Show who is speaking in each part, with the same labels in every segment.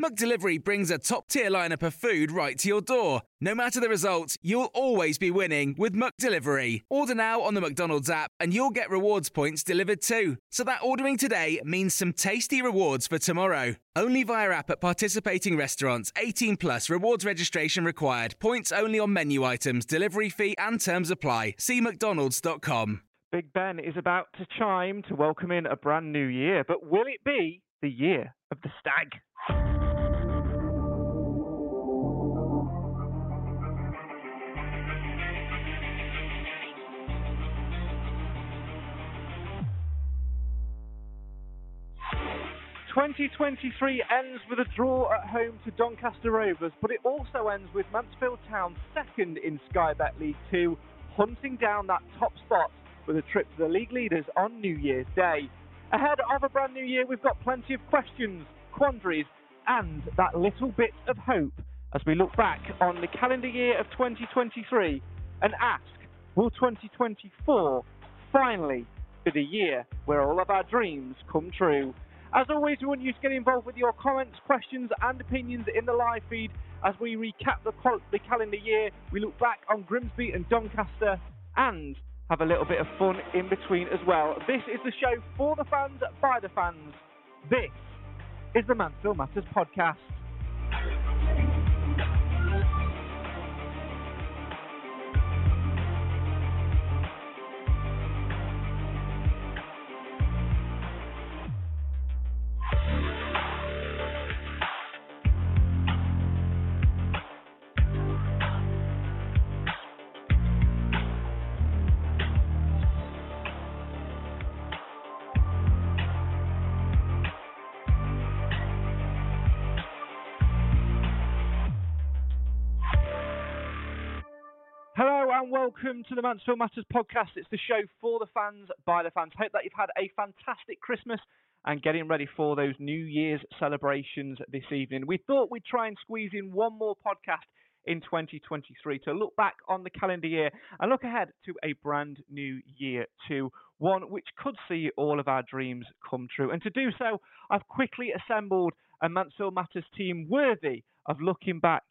Speaker 1: McDelivery brings a top tier lineup of food right to your door. No matter the result, you'll always be winning with McDelivery. Order now on the McDonald's app and you'll get rewards points delivered too. So that ordering today means some tasty rewards for tomorrow. Only via app at participating restaurants. 18 plus rewards registration required. Points only on menu items, delivery fee and terms apply. See McDonald's.com.
Speaker 2: Big Ben is about to chime to welcome in a brand new year, but will it be the year of the stag? 2023 ends with a draw at home to Doncaster Rovers, but it also ends with Mansfield Town second in Sky Bet League 2, hunting down that top spot with a trip to the league leaders on New Year's Day. Ahead of a brand new year, we've got plenty of questions, quandaries, and that little bit of hope as we look back on the calendar year of 2023 and ask, will 2024 finally be the year where all of our dreams come true? As always, we want you to get involved with your comments, questions, and opinions in the live feed as we recap the, the calendar year. We look back on Grimsby and Doncaster and have a little bit of fun in between as well. This is the show for the fans, by the fans. This is the Mansfield Matters podcast. And welcome to the Mansfield Matters podcast. It's the show for the fans, by the fans. Hope that you've had a fantastic Christmas and getting ready for those New Year's celebrations this evening. We thought we'd try and squeeze in one more podcast in 2023 to look back on the calendar year and look ahead to a brand new year too, one which could see all of our dreams come true. And to do so, I've quickly assembled a Mansfield Matters team worthy of looking back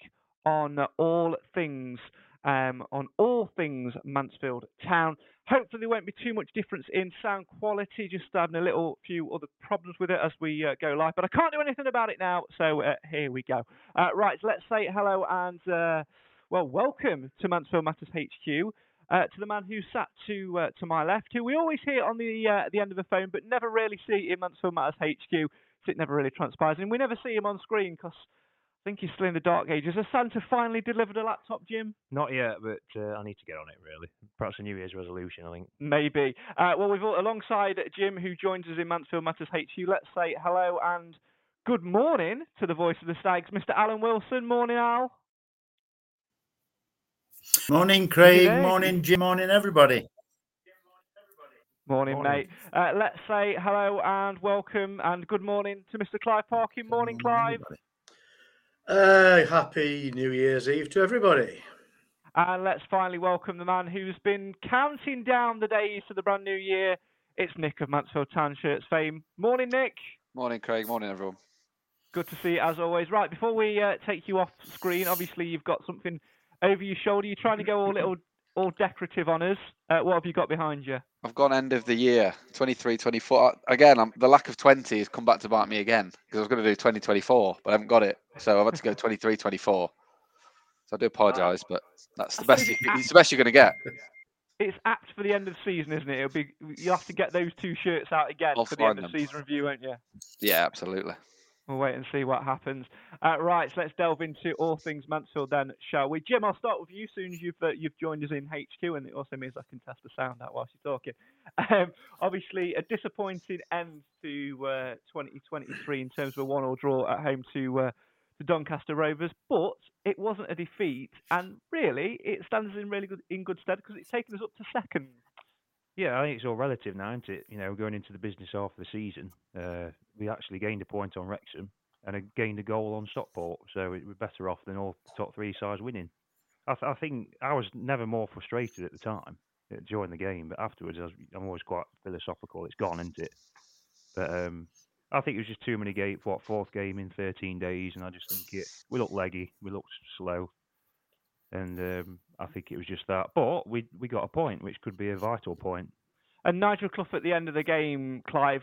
Speaker 2: on all things um, on all things Mansfield Town. Hopefully, there won't be too much difference in sound quality, just having a little few other problems with it as we uh, go live. But I can't do anything about it now, so uh, here we go. Uh, right, let's say hello and, uh, well, welcome to Mansfield Matters HQ. Uh, to the man who sat to uh, to my left, who we always hear on the the end of the phone, but never really see in Mansfield Matters HQ. So it never really transpires, and we never see him on screen because think he's still in the dark ages. Has Santa finally delivered a laptop, Jim?
Speaker 3: Not yet, but uh, I need to get on it. Really, perhaps a New Year's resolution. I think
Speaker 2: maybe. Uh, well, we've alongside Jim, who joins us in Mansfield Matters HQ. Let's say hello and good morning to the voice of the Stags, Mr. Alan Wilson. Morning, Al.
Speaker 4: Morning, Craig. Morning, Jim. Morning, everybody.
Speaker 2: Morning, morning. mate. Uh, let's say hello and welcome and good morning to Mr. Clive Parkin. Morning, morning Clive. Everybody.
Speaker 4: Uh, happy New Year's Eve to everybody.
Speaker 2: And let's finally welcome the man who's been counting down the days to the brand new year. It's Nick of Mansfield Town Shirts fame. Morning, Nick.
Speaker 5: Morning, Craig. Morning, everyone.
Speaker 2: Good to see you as always. Right, before we uh, take you off screen, obviously you've got something over your shoulder. You're trying to go all little, all decorative on us. Uh, what have you got behind you?
Speaker 5: I've gone end of the year, 23, 24. Uh, again, I'm, the lack of 20 has come back to bite me again because I was going to do 2024, but I haven't got it. So I've had to go 23, 24. So I do apologise, but that's the best. You, it's the best you're going to get.
Speaker 2: It's apt for the end of the season, isn't it? It'll be you have to get those two shirts out again
Speaker 5: I'll
Speaker 2: for the end
Speaker 5: find
Speaker 2: of season review, won't you?
Speaker 5: Yeah, absolutely.
Speaker 2: We'll wait and see what happens. Uh, right, so let's delve into all things Mansfield then, shall we? Jim, I'll start with you soon as you've uh, you've joined us in HQ, and it also means I can test the sound out whilst you're talking. Um, obviously, a disappointing end to uh, 2023 in terms of a one-all draw at home to uh, the Doncaster Rovers, but it wasn't a defeat, and really it stands in really good in good stead because it's taken us up to second.
Speaker 3: Yeah, I think it's all relative now, isn't it? You know, going into the business half of the season, uh, we actually gained a point on Wrexham and gained a goal on Stockport, so we're better off than all top three sides winning. I, th- I think I was never more frustrated at the time uh, during the game, but afterwards was, I'm always quite philosophical. It's gone, isn't it? But um, I think it was just too many games. What fourth game in 13 days, and I just think it. We looked leggy, we looked slow, and um, I think it was just that. But we we got a point, which could be a vital point.
Speaker 2: And Nigel Clough at the end of the game, Clive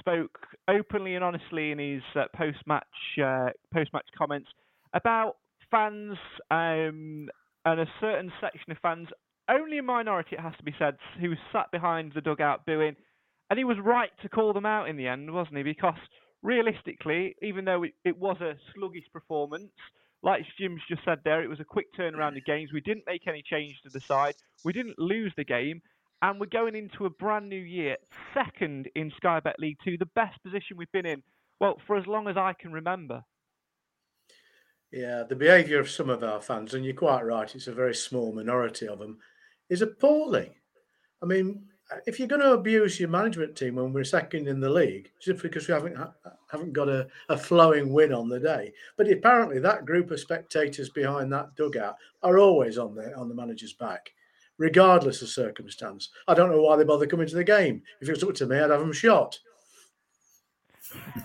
Speaker 2: spoke openly and honestly in his uh, post-match uh, post-match comments about fans um, and a certain section of fans, only a minority, it has to be said, who sat behind the dugout booing. And he was right to call them out in the end, wasn't he? Because realistically, even though it, it was a sluggish performance, like Jim's just said there, it was a quick turnaround of games. We didn't make any change to the side. We didn't lose the game. And we're going into a brand new year, second in Sky Bet League Two, the best position we've been in, well, for as long as I can remember.
Speaker 4: Yeah, the behaviour of some of our fans, and you're quite right, it's a very small minority of them, is appalling. I mean, if you're going to abuse your management team when we're second in the league, just because we haven't ha- haven't got a, a flowing win on the day, but apparently that group of spectators behind that dugout are always on the on the manager's back, regardless of circumstance. I don't know why they bother coming to the game. If it was up to me, I'd have them shot.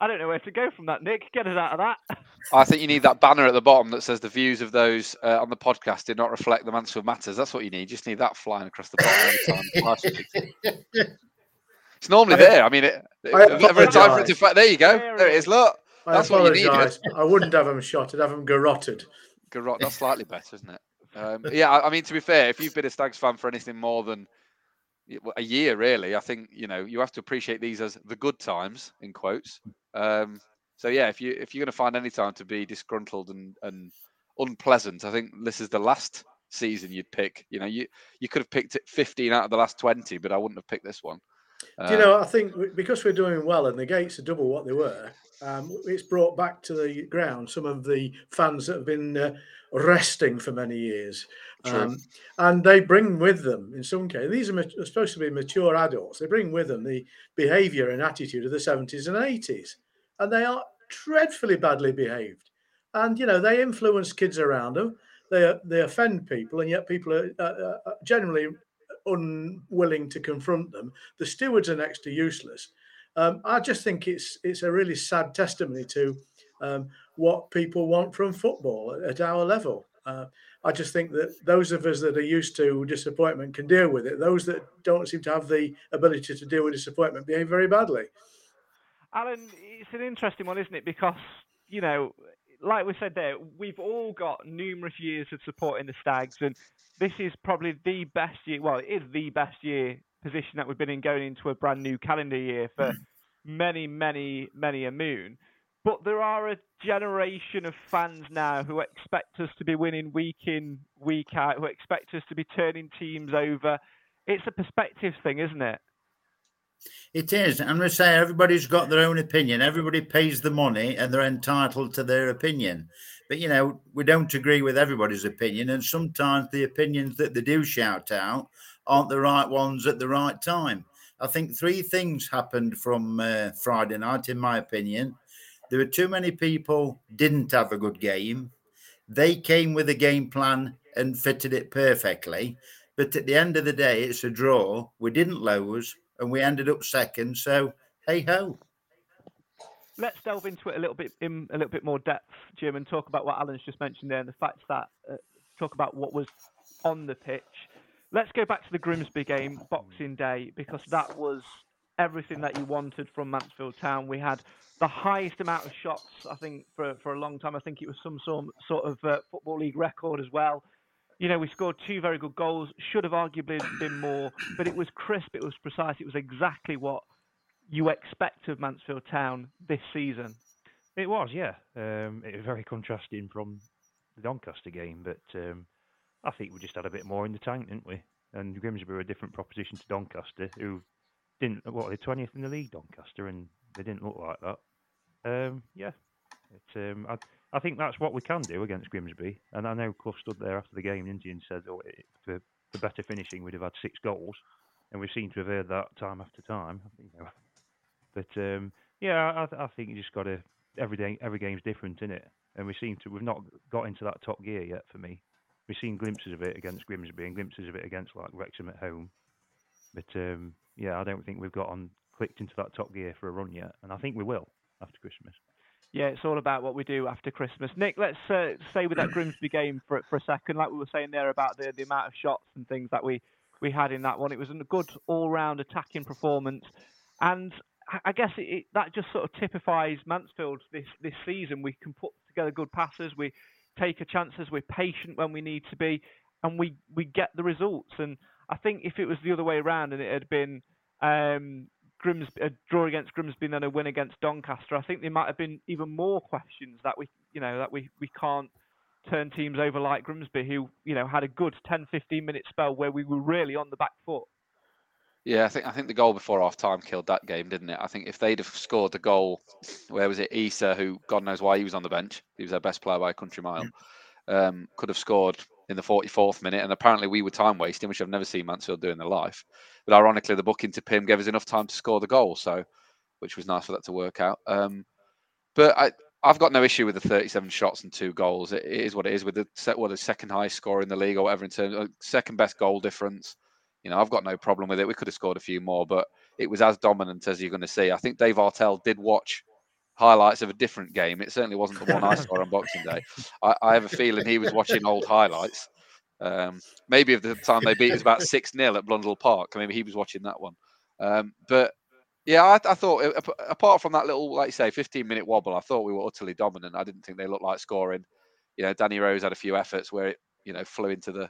Speaker 2: I don't know where to go from that, Nick. Get us out of that.
Speaker 5: I think you need that banner at the bottom that says the views of those uh, on the podcast did not reflect the Mansfield Matters. That's what you need. You just need that flying across the bottom every time. it's normally there. I mean, it,
Speaker 4: I
Speaker 5: every time for it to
Speaker 4: apologise.
Speaker 5: There you go. There it is. Look,
Speaker 4: I
Speaker 5: that's what you need.
Speaker 4: I wouldn't have them shot. I'd have them garroted.
Speaker 5: Garrot, that's slightly better, isn't it? Um, yeah, I I mean, to be fair, if you've been a Stags fan for anything more than a year, really, I think you know you have to appreciate these as the good times in quotes. Um, so yeah, if you if you're going to find any time to be disgruntled and and unpleasant, I think this is the last season you'd pick. You know, you you could have picked it 15 out of the last 20, but I wouldn't have picked this one.
Speaker 4: Do you know, I think because we're doing well and the gates are double what they were, um, it's brought back to the ground some of the fans that have been uh, resting for many years. Um, and they bring with them, in some cases, these are, mat- are supposed to be mature adults, they bring with them the behaviour and attitude of the 70s and 80s. And they are dreadfully badly behaved. And, you know, they influence kids around them, they, they offend people, and yet people are generally unwilling to confront them. The stewards are next to useless. Um, I just think it's it's a really sad testimony to um, what people want from football at, at our level. Uh, I just think that those of us that are used to disappointment can deal with it. Those that don't seem to have the ability to deal with disappointment behave very badly.
Speaker 2: Alan, it's an interesting one, isn't it? Because, you know, like we said there, we've all got numerous years of supporting the Stags, and this is probably the best year. Well, it is the best year position that we've been in going into a brand new calendar year for many, many, many a moon. But there are a generation of fans now who expect us to be winning week in, week out, who expect us to be turning teams over. It's a perspective thing, isn't it?
Speaker 6: It is. I'm going to say everybody's got their own opinion. Everybody pays the money and they're entitled to their opinion. But, you know, we don't agree with everybody's opinion. And sometimes the opinions that they do shout out aren't the right ones at the right time. I think three things happened from uh, Friday night, in my opinion. There were too many people didn't have a good game. They came with a game plan and fitted it perfectly. But at the end of the day, it's a draw. We didn't lose and we ended up second. So hey ho.
Speaker 2: Let's delve into it a little bit in a little bit more depth, Jim, and talk about what Alan's just mentioned there, and the fact that uh, talk about what was on the pitch. let's go back to the Grimsby game, Boxing Day, because that was everything that you wanted from Mansfield Town. We had the highest amount of shots, I think, for, for a long time. I think it was some sort, sort of uh, Football League record as well. You know, we scored two very good goals. Should have arguably been more, but it was crisp, it was precise, it was exactly what you expect of Mansfield Town this season.
Speaker 3: It was, yeah. Um, it was very contrasting from the Doncaster game, but um, I think we just had a bit more in the tank, didn't we? And Grimsby were a different proposition to Doncaster, who didn't what they twentieth in the league, Doncaster, and they didn't look like that. Um, yeah, um, I, I think that's what we can do against Grimsby. And I know Clough stood there after the game, didn't he, and said, "Oh, for, for better finishing, we'd have had six goals," and we seem to have heard that time after time. You know. But um, yeah, I, I think you just got to every day. Every game's different, isn't it? And we seem to we've not got into that top gear yet. For me, we've seen glimpses of it against Grimsby and glimpses of it against like Wrexham at home. But um, yeah, I don't think we've got on clicked into that top gear for a run yet, and I think we will after Christmas.
Speaker 2: Yeah, it's all about what we do after Christmas. Nick, let's uh, stay with that Grimsby game for for a second. Like we were saying there about the, the amount of shots and things that we, we had in that one. It was a good all round attacking performance, and I guess it, it, that just sort of typifies Mansfield this this season. We can put together good passes. We take our chances. We're patient when we need to be, and we we get the results. And I think if it was the other way around and it had been um, Grimsby, a draw against Grimsby and then a win against Doncaster, I think there might have been even more questions that we, you know, that we, we can't turn teams over like Grimsby, who, you know, had a good 10, 15 minute spell where we were really on the back foot.
Speaker 5: Yeah, I think I think the goal before half time killed that game, didn't it? I think if they'd have scored the goal, where was it? Issa, who God knows why he was on the bench. He was their best player by a country mile. Um, could have scored in the 44th minute, and apparently we were time wasting, which I've never seen Mansfield do in their life. But ironically, the booking to Pym gave us enough time to score the goal, so which was nice for that to work out. Um, but I, I've got no issue with the 37 shots and two goals. it, it is what it is with the set the second highest score in the league or whatever in terms of second best goal difference. You know, I've got no problem with it. We could have scored a few more, but it was as dominant as you're going to see. I think Dave Artell did watch highlights of a different game. It certainly wasn't the one I saw on Boxing Day. I, I, have a feeling he was watching old highlights. Um, maybe of the time they beat us about 6 0 at Blundell Park. Maybe he was watching that one. Um, but yeah, I, I, thought, apart from that little, like you say, 15 minute wobble, I thought we were utterly dominant. I didn't think they looked like scoring. You know, Danny Rose had a few efforts where it, you know, flew into the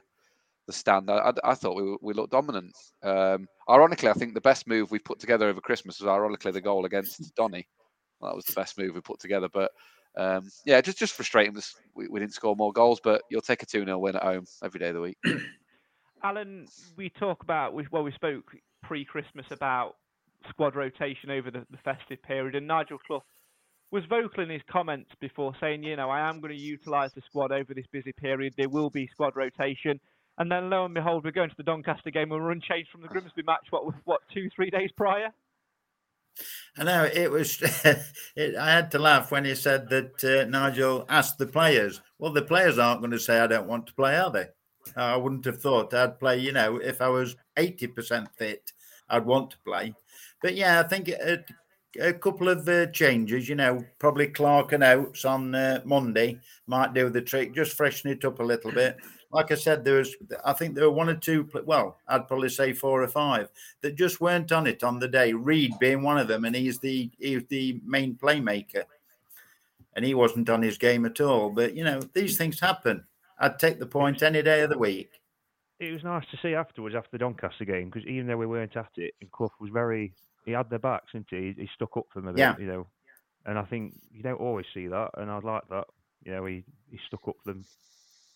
Speaker 5: the stand. I, I, thought we, we looked dominant. Um, ironically, I think the best move we've put together over Christmas was ironically the goal against Donny. Well, that was the best move we put together. But um, yeah, just just frustrating. We, we didn't score more goals, but you'll take a 2 0 win at home every day of the week.
Speaker 2: Alan, we talk about, well, we spoke pre Christmas about squad rotation over the, the festive period, and Nigel Clough was vocal in his comments before saying, you know, I am going to utilise the squad over this busy period. There will be squad rotation. And then lo and behold, we're going to the Doncaster game and we're unchanged from the Grimsby match. What, what, two, three days prior?
Speaker 6: I know it was. it, I had to laugh when he said that uh, Nigel asked the players. Well, the players aren't going to say, "I don't want to play," are they? I wouldn't have thought I'd play. You know, if I was eighty percent fit, I'd want to play. But yeah, I think a, a couple of uh, changes. You know, probably Clarke and Oates on uh, Monday might do the trick. Just freshen it up a little bit like I said, there was, I think there were one or two, well, I'd probably say four or five that just weren't on it on the day. Reed being one of them, and he's the he's the main playmaker, and he wasn't on his game at all. But you know, these things happen. I'd take the point any day of the week.
Speaker 3: It was nice to see afterwards, after the Doncaster game, because even though we weren't at it, and Clough was very, he had their backs, didn't he? He, stuck up for them a bit, yeah. you know. And I think you don't always see that, and I'd like that. You know, he, he stuck up for them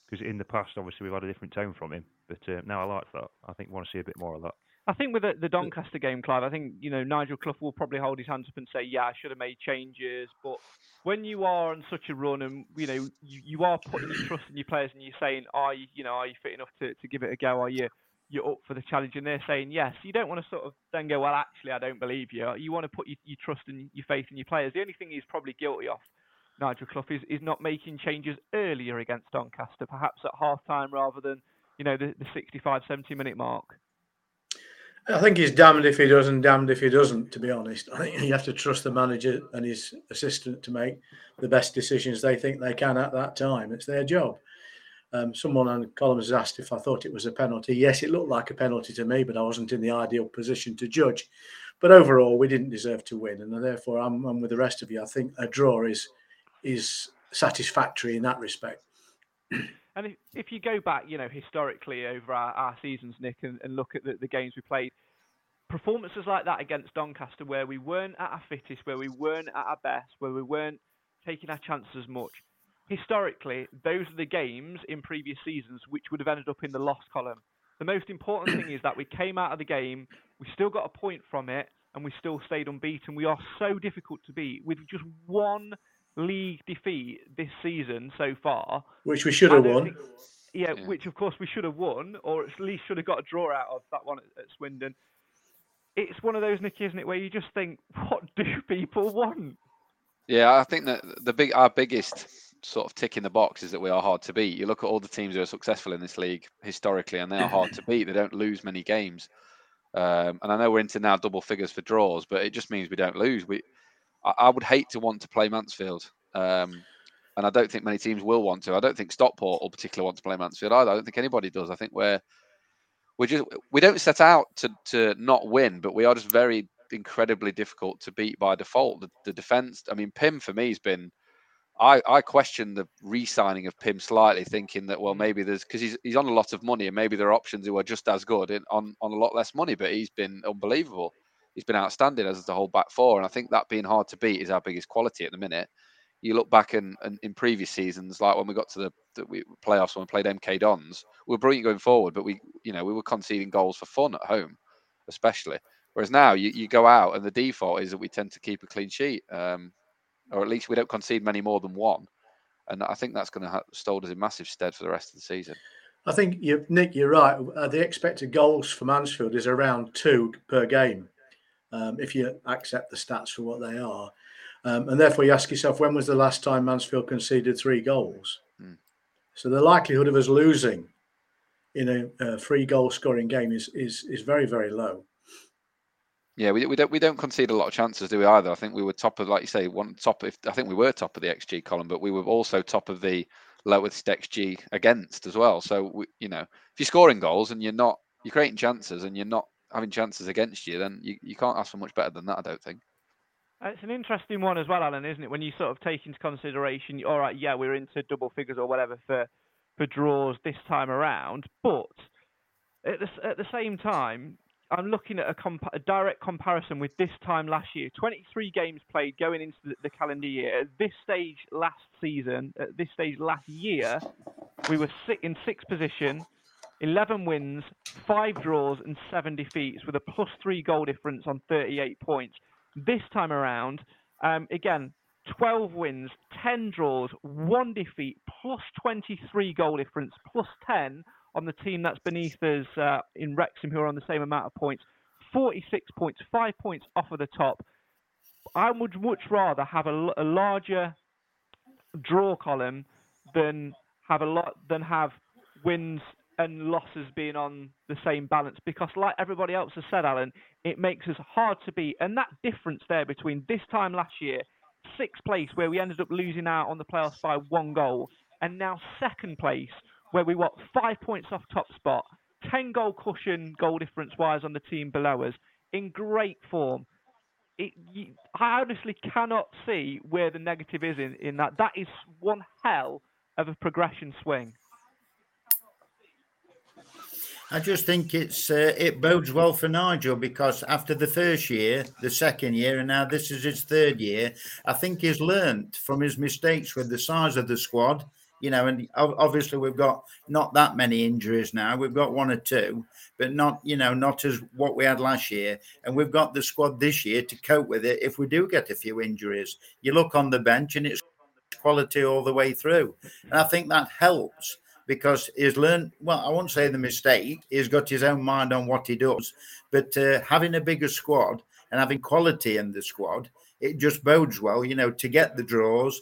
Speaker 3: because in the past, obviously, we've had a different tone from him. But uh, now I like that. I think we want to see a bit more of that.
Speaker 2: I think with the, the Doncaster game, Clive, I think you know Nigel Clough will probably hold his hands up and say, "Yeah, I should have made changes." But when you are on such a run, and you know you, you are putting your trust in your players, and you're saying, "Are you, you know, are you fit enough to, to give it a go? Are you you're up for the challenge?" And they're saying yes. You don't want to sort of then go, "Well, actually, I don't believe you." You want to put your, your trust and your faith in your players. The only thing he's probably guilty of Nigel Clough is, is not making changes earlier against Doncaster, perhaps at half time rather than, you know, the, the 65, 70 minute mark.
Speaker 4: I think he's damned if he does and damned if he doesn't, to be honest. I think you have to trust the manager and his assistant to make the best decisions they think they can at that time. It's their job. Um, someone on columns has asked if I thought it was a penalty. Yes, it looked like a penalty to me, but I wasn't in the ideal position to judge. But overall, we didn't deserve to win, and therefore, I'm, I'm with the rest of you. I think a draw is is satisfactory in that respect.
Speaker 2: And if, if you go back, you know, historically over our, our seasons, Nick, and, and look at the, the games we played, performances like that against Doncaster, where we weren't at our fittest, where we weren't at our best, where we weren't taking our chances as much, historically, those are the games in previous seasons which would have ended up in the loss column. The most important thing is that we came out of the game, we still got a point from it, and we still stayed unbeaten. We are so difficult to beat with just one league defeat this season so far,
Speaker 4: which we should have won. Think,
Speaker 2: yeah, yeah, which of course we should have won, or at least should have got a draw out of that one at, at Swindon. It's one of those, Nicky, isn't it, where you just think, what do people want?
Speaker 5: Yeah, I think that the big our biggest sort of tick in the box is that we are hard to beat. You look at all the teams who are successful in this league historically, and they are hard to beat. They don't lose many games. Um, and I know we're into now double figures for draws, but it just means we don't lose. We, I, I would hate to want to play Mansfield, um, and I don't think many teams will want to. I don't think Stockport will particularly want to play Mansfield either. I don't think anybody does. I think we're we just we don't set out to to not win, but we are just very incredibly difficult to beat by default. The, the defense, I mean, Pym for me has been I, I question the re-signing of Pym slightly, thinking that well maybe there's because he's he's on a lot of money and maybe there are options who are just as good in, on on a lot less money, but he's been unbelievable. He's been outstanding as the whole back four, and I think that being hard to beat is our biggest quality at the minute. You look back in, in, in previous seasons, like when we got to the, the we, playoffs when we played MK Dons, we were brilliant going forward, but we you know we were conceding goals for fun at home, especially. Whereas now you, you go out and the default is that we tend to keep a clean sheet. Um, or at least we don't concede many more than one. And I think that's going to have hold us in massive stead for the rest of the season.
Speaker 4: I think you, Nick, you're right. Uh, the expected goals for Mansfield is around two per game, um, if you accept the stats for what they are. Um, and therefore, you ask yourself, when was the last time Mansfield conceded three goals? Hmm. So the likelihood of us losing in a, a free goal scoring game is is is very very low.
Speaker 5: Yeah, we, we don't we don't concede a lot of chances, do we either? I think we were top of, like you say, one top. If I think we were top of the XG column, but we were also top of the lowest XG against as well. So we, you know, if you're scoring goals and you're not, you're creating chances and you're not having chances against you, then you, you can't ask for much better than that. I don't think.
Speaker 2: Uh, it's an interesting one as well, Alan, isn't it? When you sort of take into consideration, all right, yeah, we're into double figures or whatever for for draws this time around, but at the, at the same time, I'm looking at a, comp- a, direct comparison with this time last year. 23 games played going into the, the, calendar year. At this stage last season, at this stage last year, we were in sixth position, 11 wins, five draws, and seven defeats with a plus three goal difference on 38 points. This time around, um, again, 12 wins, 10 draws, one defeat, plus 23 goal difference, plus 10 on the team that's beneath us uh, in Wrexham, who are on the same amount of points. 46 points, five points off of the top. I would much rather have a, a larger draw column than have a lot than have wins and losses being on the same balance because like everybody else has said alan it makes us hard to beat and that difference there between this time last year sixth place where we ended up losing out on the playoffs by one goal and now second place where we were five points off top spot, 10 goal cushion goal difference wise on the team below us, in great form. It, I honestly cannot see where the negative is in, in that. That is one hell of a progression swing.
Speaker 6: I just think it's uh, it bodes well for Nigel because after the first year, the second year, and now this is his third year, I think he's learnt from his mistakes with the size of the squad you know, and obviously we've got not that many injuries now. We've got one or two, but not, you know, not as what we had last year. And we've got the squad this year to cope with it if we do get a few injuries. You look on the bench and it's quality all the way through. And I think that helps because he's learned, well, I won't say the mistake, he's got his own mind on what he does, but uh, having a bigger squad and having quality in the squad, it just bodes well, you know, to get the draws,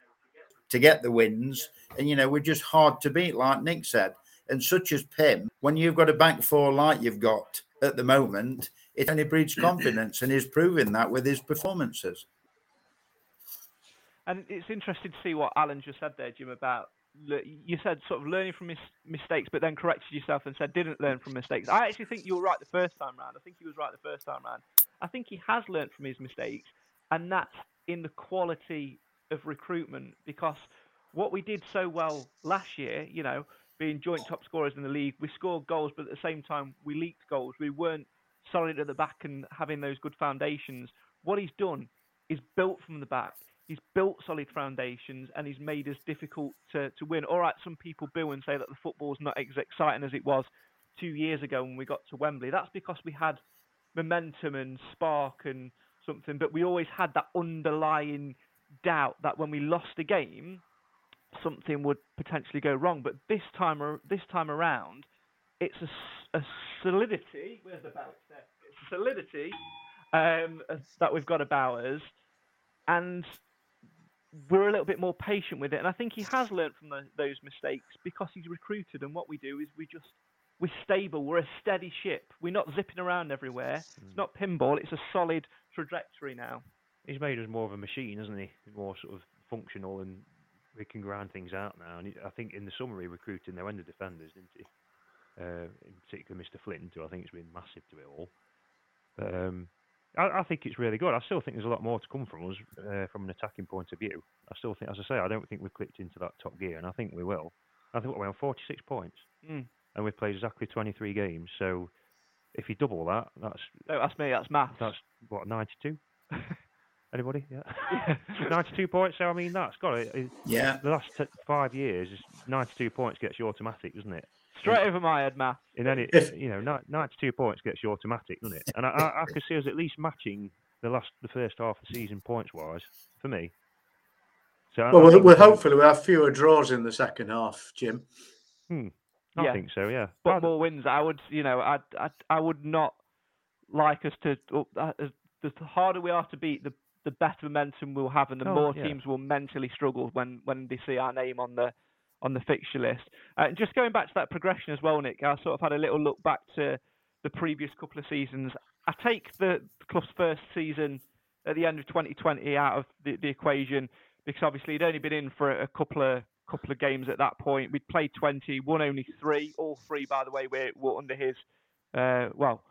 Speaker 6: to get the wins and, you know, we're just hard to beat, like Nick said. And such as Pym, when you've got a back four like you've got at the moment, it only breeds confidence, and he's proving that with his performances.
Speaker 2: And it's interesting to see what Alan just said there, Jim, about you said sort of learning from mis- mistakes, but then corrected yourself and said didn't learn from mistakes. I actually think you were right the first time round. I think he was right the first time round. I think he has learned from his mistakes, and that's in the quality of recruitment because what we did so well last year, you know, being joint top scorers in the league, we scored goals, but at the same time we leaked goals. We weren't solid at the back and having those good foundations. What he's done is built from the back. He's built solid foundations and he's made us difficult to, to win. All right, some people boo and say that the football's not as exciting as it was two years ago when we got to Wembley. That's because we had momentum and spark and something, but we always had that underlying doubt that when we lost a game, something would potentially go wrong. But this time, this time around, it's a, a solidity. Where's the balance there? It's a solidity um, that we've got about us, and we're a little bit more patient with it. And I think he has learned from the, those mistakes because he's recruited. And what we do is we just we're stable. We're a steady ship. We're not zipping around everywhere. It's not pinball. It's a solid trajectory now.
Speaker 3: He's made us more of a machine, hasn't he? More sort of functional, and we can grind things out now. And I think in the summer recruited no end of defenders, didn't he? Uh, in particular, Mr. Flint, who I think has been massive to it all. But, um, I, I, think it's really good. I still think there's a lot more to come from us uh, from an attacking point of view. I still think, as I say, I don't think we've clicked into that top gear, and I think we will. I think we're on 46 points.
Speaker 2: Mm
Speaker 3: and we've played exactly 23 games. So if you double that, that's
Speaker 2: no, that's me. That's math.
Speaker 3: That's what 92. Anybody? Yeah. 92 points. So I mean, that's got it.
Speaker 6: Yeah.
Speaker 3: The last t- five years, 92 points gets you automatic, doesn't it?
Speaker 2: Straight in, over my head, math.
Speaker 3: In any, if, you know, 92 points gets you automatic, doesn't it? And I, I, I could see us at least matching the last, the first half of the season points wise for me.
Speaker 4: So well, we'll, we'll hopefully we'll have fewer draws in the second half, Jim.
Speaker 3: Hmm. I yeah. think so. Yeah,
Speaker 2: but more wins. I would, you know, I, I, I would not like us to. Uh, the harder we are to beat, the the better momentum we'll have, and the oh, more yeah. teams will mentally struggle when when they see our name on the on the fixture list. Uh, just going back to that progression as well, Nick. I sort of had a little look back to the previous couple of seasons. I take the club's first season at the end of 2020 out of the, the equation because obviously he'd only been in for a couple of couple of games at that point. We'd played 20, won only three. All three, by the way, were, were under his, uh, well,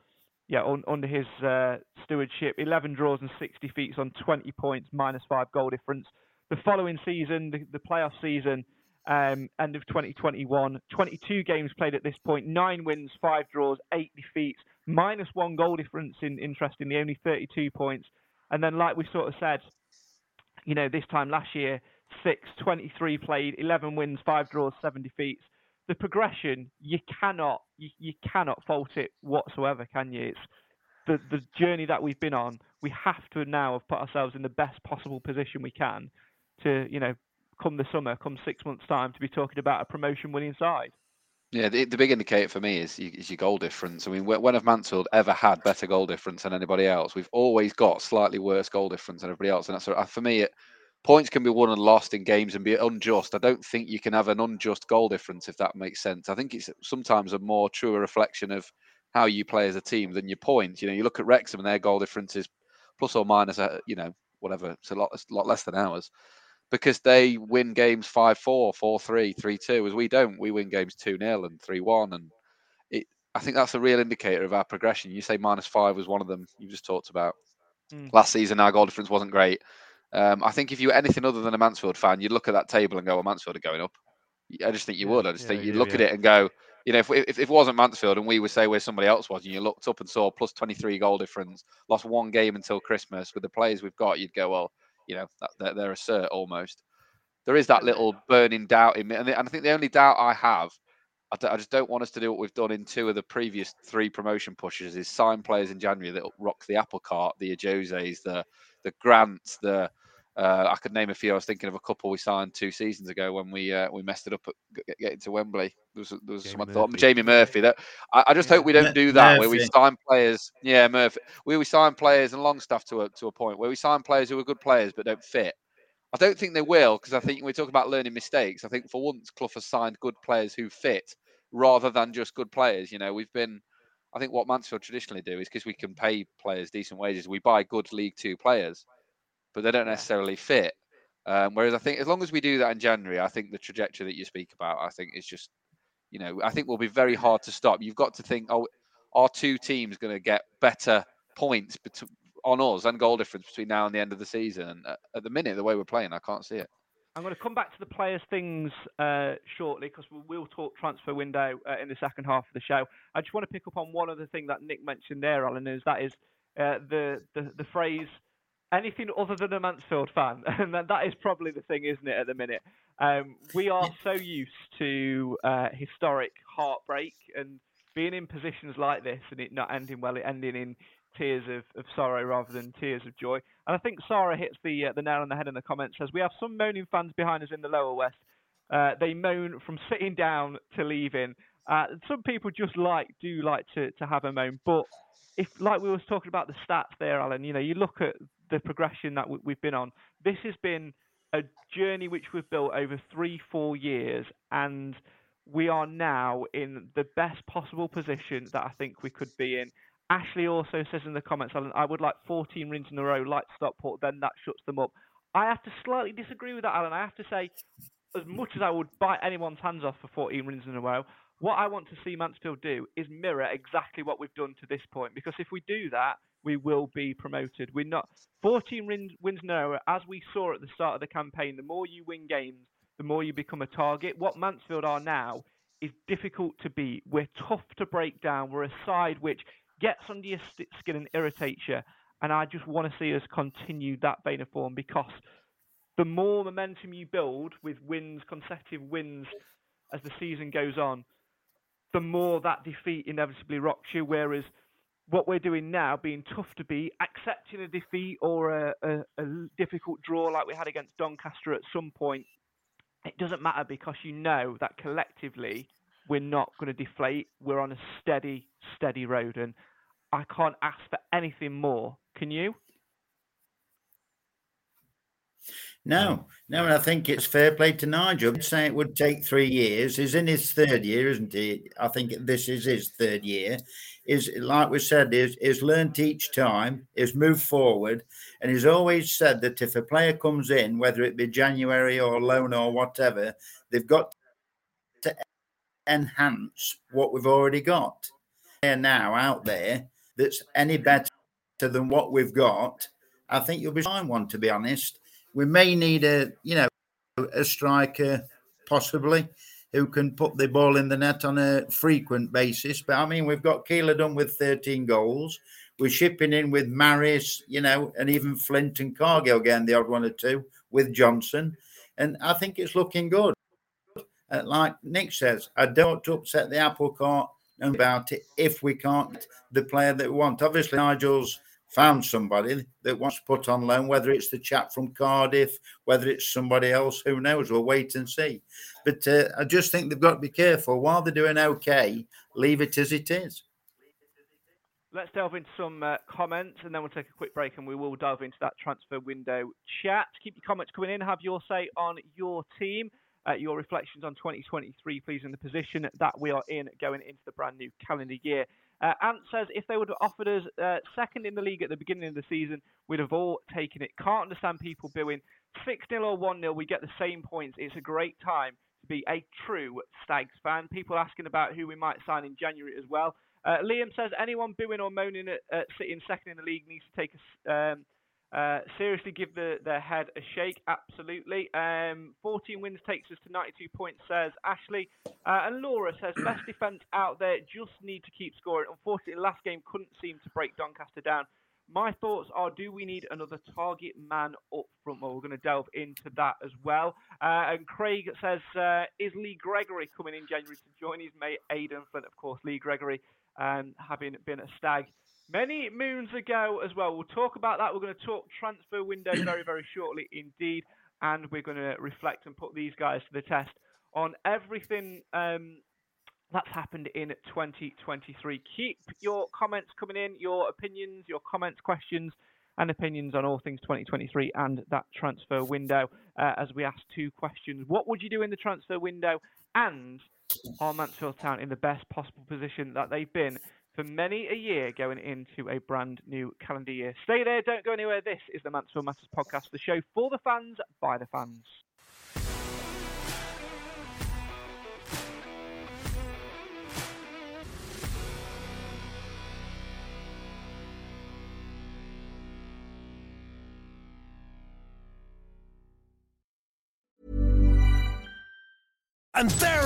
Speaker 2: yeah, un, under his uh, stewardship. 11 draws and 60 feats on 20 points, minus five goal difference. The following season, the, the playoff season, um, end of 2021, 22 games played at this point, nine wins, five draws, eight defeats, minus one goal difference. In interestingly, only 32 points. And then, like we sort of said, you know, this time last year, 6, 23 played, 11 wins, 5 draws, 7 defeats. The progression, you cannot, you, you cannot fault it whatsoever, can you? It's the, the journey that we've been on. We have to now have put ourselves in the best possible position we can to, you know, come the summer, come six months' time, to be talking about a promotion winning side.
Speaker 5: Yeah, the, the big indicator for me is, is your goal difference. I mean, when have Mansfield ever had better goal difference than anybody else? We've always got slightly worse goal difference than everybody else, and that's uh, for me. It, points can be won and lost in games and be unjust. I don't think you can have an unjust goal difference if that makes sense. I think it's sometimes a more truer reflection of how you play as a team than your points. You know, you look at Wrexham and their goal difference is plus or minus, a, you know, whatever. It's a lot, it's a lot less than ours because they win games 5-4, 4-3, 3-2, as we don't. We win games 2-0 and 3-1 and it, I think that's a real indicator of our progression. You say minus five was one of them you just talked about. Mm. Last season, our goal difference wasn't great. Um, I think if you were anything other than a Mansfield fan, you'd look at that table and go, "Well, Mansfield are going up." I just think you yeah, would. I just yeah, think you'd look yeah. at it and go, you know, if, if, if it wasn't Mansfield and we would say where somebody else was, and you looked up and saw plus 23 goal difference, lost one game until Christmas with the players we've got, you'd go, well, you know, that, they're, a cert almost. There is that little burning doubt in me. And, I think the only doubt I have, I, I just don't want us to do what we've done in two of the previous three promotion pushes is sign players in January that rock the apple cart, the Ajoses, the, the Grants, the uh, I could name a few. I was thinking of a couple we signed two seasons ago when we uh, we messed it up at getting to Wembley. There was, there was Jamie some thought Jamie Murphy. That I, I just yeah. hope we don't do that Murphy. where we sign players. Yeah, Murphy. We we sign players and Longstaff to a to a point where we sign players who are good players but don't fit. I don't think they will because I think we talk about learning mistakes. I think for once Clough has signed good players who fit rather than just good players. You know, we've been. I think what Mansfield traditionally do is because we can pay players decent wages, we buy good League Two players but they don't necessarily fit. Um, whereas I think as long as we do that in January, I think the trajectory that you speak about, I think is just, you know, I think will be very hard to stop. You've got to think, oh, are two teams going to get better points bet- on us and goal difference between now and the end of the season? And uh, at the minute, the way we're playing, I can't see it.
Speaker 2: I'm going to come back to the players' things uh, shortly because we will talk transfer window uh, in the second half of the show. I just want to pick up on one other thing that Nick mentioned there, Alan, is that is uh, the, the the phrase anything other than a Mansfield fan, and that, is probably the thing, isn't it? At the minute, um, we are so used to uh, historic heartbreak and being in positions like this, and it not ending well, it ending in tears of, of sorrow rather than tears of joy. And I think Sarah hits the uh, the nail on the head in the comments. Says we have some moaning fans behind us in the lower west. Uh, they moan from sitting down to leaving. Uh, some people just like do like to, to have a moan, but if like we was talking about the stats there, Alan, you know, you look at the progression that we, we've been on. This has been a journey which we've built over three, four years, and we are now in the best possible position that I think we could be in. Ashley also says in the comments, Alan, I would like 14 wins in a row, like Stockport, then that shuts them up. I have to slightly disagree with that, Alan. I have to say, as much as I would bite anyone's hands off for 14 wins in a row, what I want to see Mansfield do is mirror exactly what we've done to this point. Because if we do that, we will be promoted. We're not 14 wins, wins row, as we saw at the start of the campaign. The more you win games, the more you become a target. What Mansfield are now is difficult to beat. We're tough to break down. We're a side which gets under your skin and irritates you. And I just want to see us continue that vein of form because the more momentum you build with wins, consecutive wins as the season goes on, the more that defeat inevitably rocks you. Whereas what we're doing now, being tough to beat, accepting a defeat or a, a, a difficult draw like we had against Doncaster at some point, it doesn't matter because you know that collectively we're not going to deflate. We're on a steady, steady road, and I can't ask for anything more. Can you?
Speaker 6: No, um, no, and I think it's fair play to Nigel. I'd say it would take three years. He's in his third year, isn't he? I think this is his third year. Is like we said, is is learned each time, is moved forward, and he's always said that if a player comes in, whether it be January or loan or whatever, they've got to enhance what we've already got. there now out there that's any better than what we've got. I think you'll be fine one to be honest we may need a you know a striker possibly who can put the ball in the net on a frequent basis. But I mean, we've got Keillor-Dunn with 13 goals. We're shipping in with Maris, you know, and even Flint and Cargill getting the odd one or two with Johnson. And I think it's looking good. Uh, like Nick says, I don't upset the apple cart about it if we can't the player that we want. Obviously, Nigel's found somebody that wants to put on loan, whether it's the chap from Cardiff, whether it's somebody else, who knows? We'll wait and see. But uh, I just think they've got to be careful. While they're doing okay, leave it as it is.
Speaker 2: Let's delve into some uh, comments and then we'll take a quick break and we will delve into that transfer window chat. Keep your comments coming in. Have your say on your team. Uh, your reflections on 2023, please, in the position that we are in going into the brand new calendar year. Uh, Ant says if they would have offered us uh, second in the league at the beginning of the season, we'd have all taken it. Can't understand people booing 6 0 or 1 0. We get the same points. It's a great time to be a true Stags fan. People asking about who we might sign in January as well. Uh, Liam says anyone booing or moaning at, at sitting second in the league needs to take a. Um, uh, seriously, give the, their head a shake. Absolutely. Um, 14 wins takes us to 92 points, says Ashley. Uh, and Laura says best defence out there. Just need to keep scoring. Unfortunately, last game couldn't seem to break Doncaster down. My thoughts are: Do we need another target man up front? Well, we're going to delve into that as well. Uh, and Craig says: uh, Is Lee Gregory coming in January to join his mate Aden Flint? Of course, Lee Gregory, um, having been a stag many moons ago as well. We'll talk about that. We're going to talk transfer window very, very shortly indeed. And we're going to reflect and put these guys to the test on everything um, that's happened in 2023. Keep your comments coming in, your opinions, your comments, questions, and opinions on all things 2023 and that transfer window. Uh, as we ask two questions What would you do in the transfer window? And are Mansfield Town in the best possible position that they've been for many a year going into a brand new calendar year. Stay there, don't go anywhere. This is the Mansfield Matters podcast, the show for the fans, by the fans.
Speaker 7: And there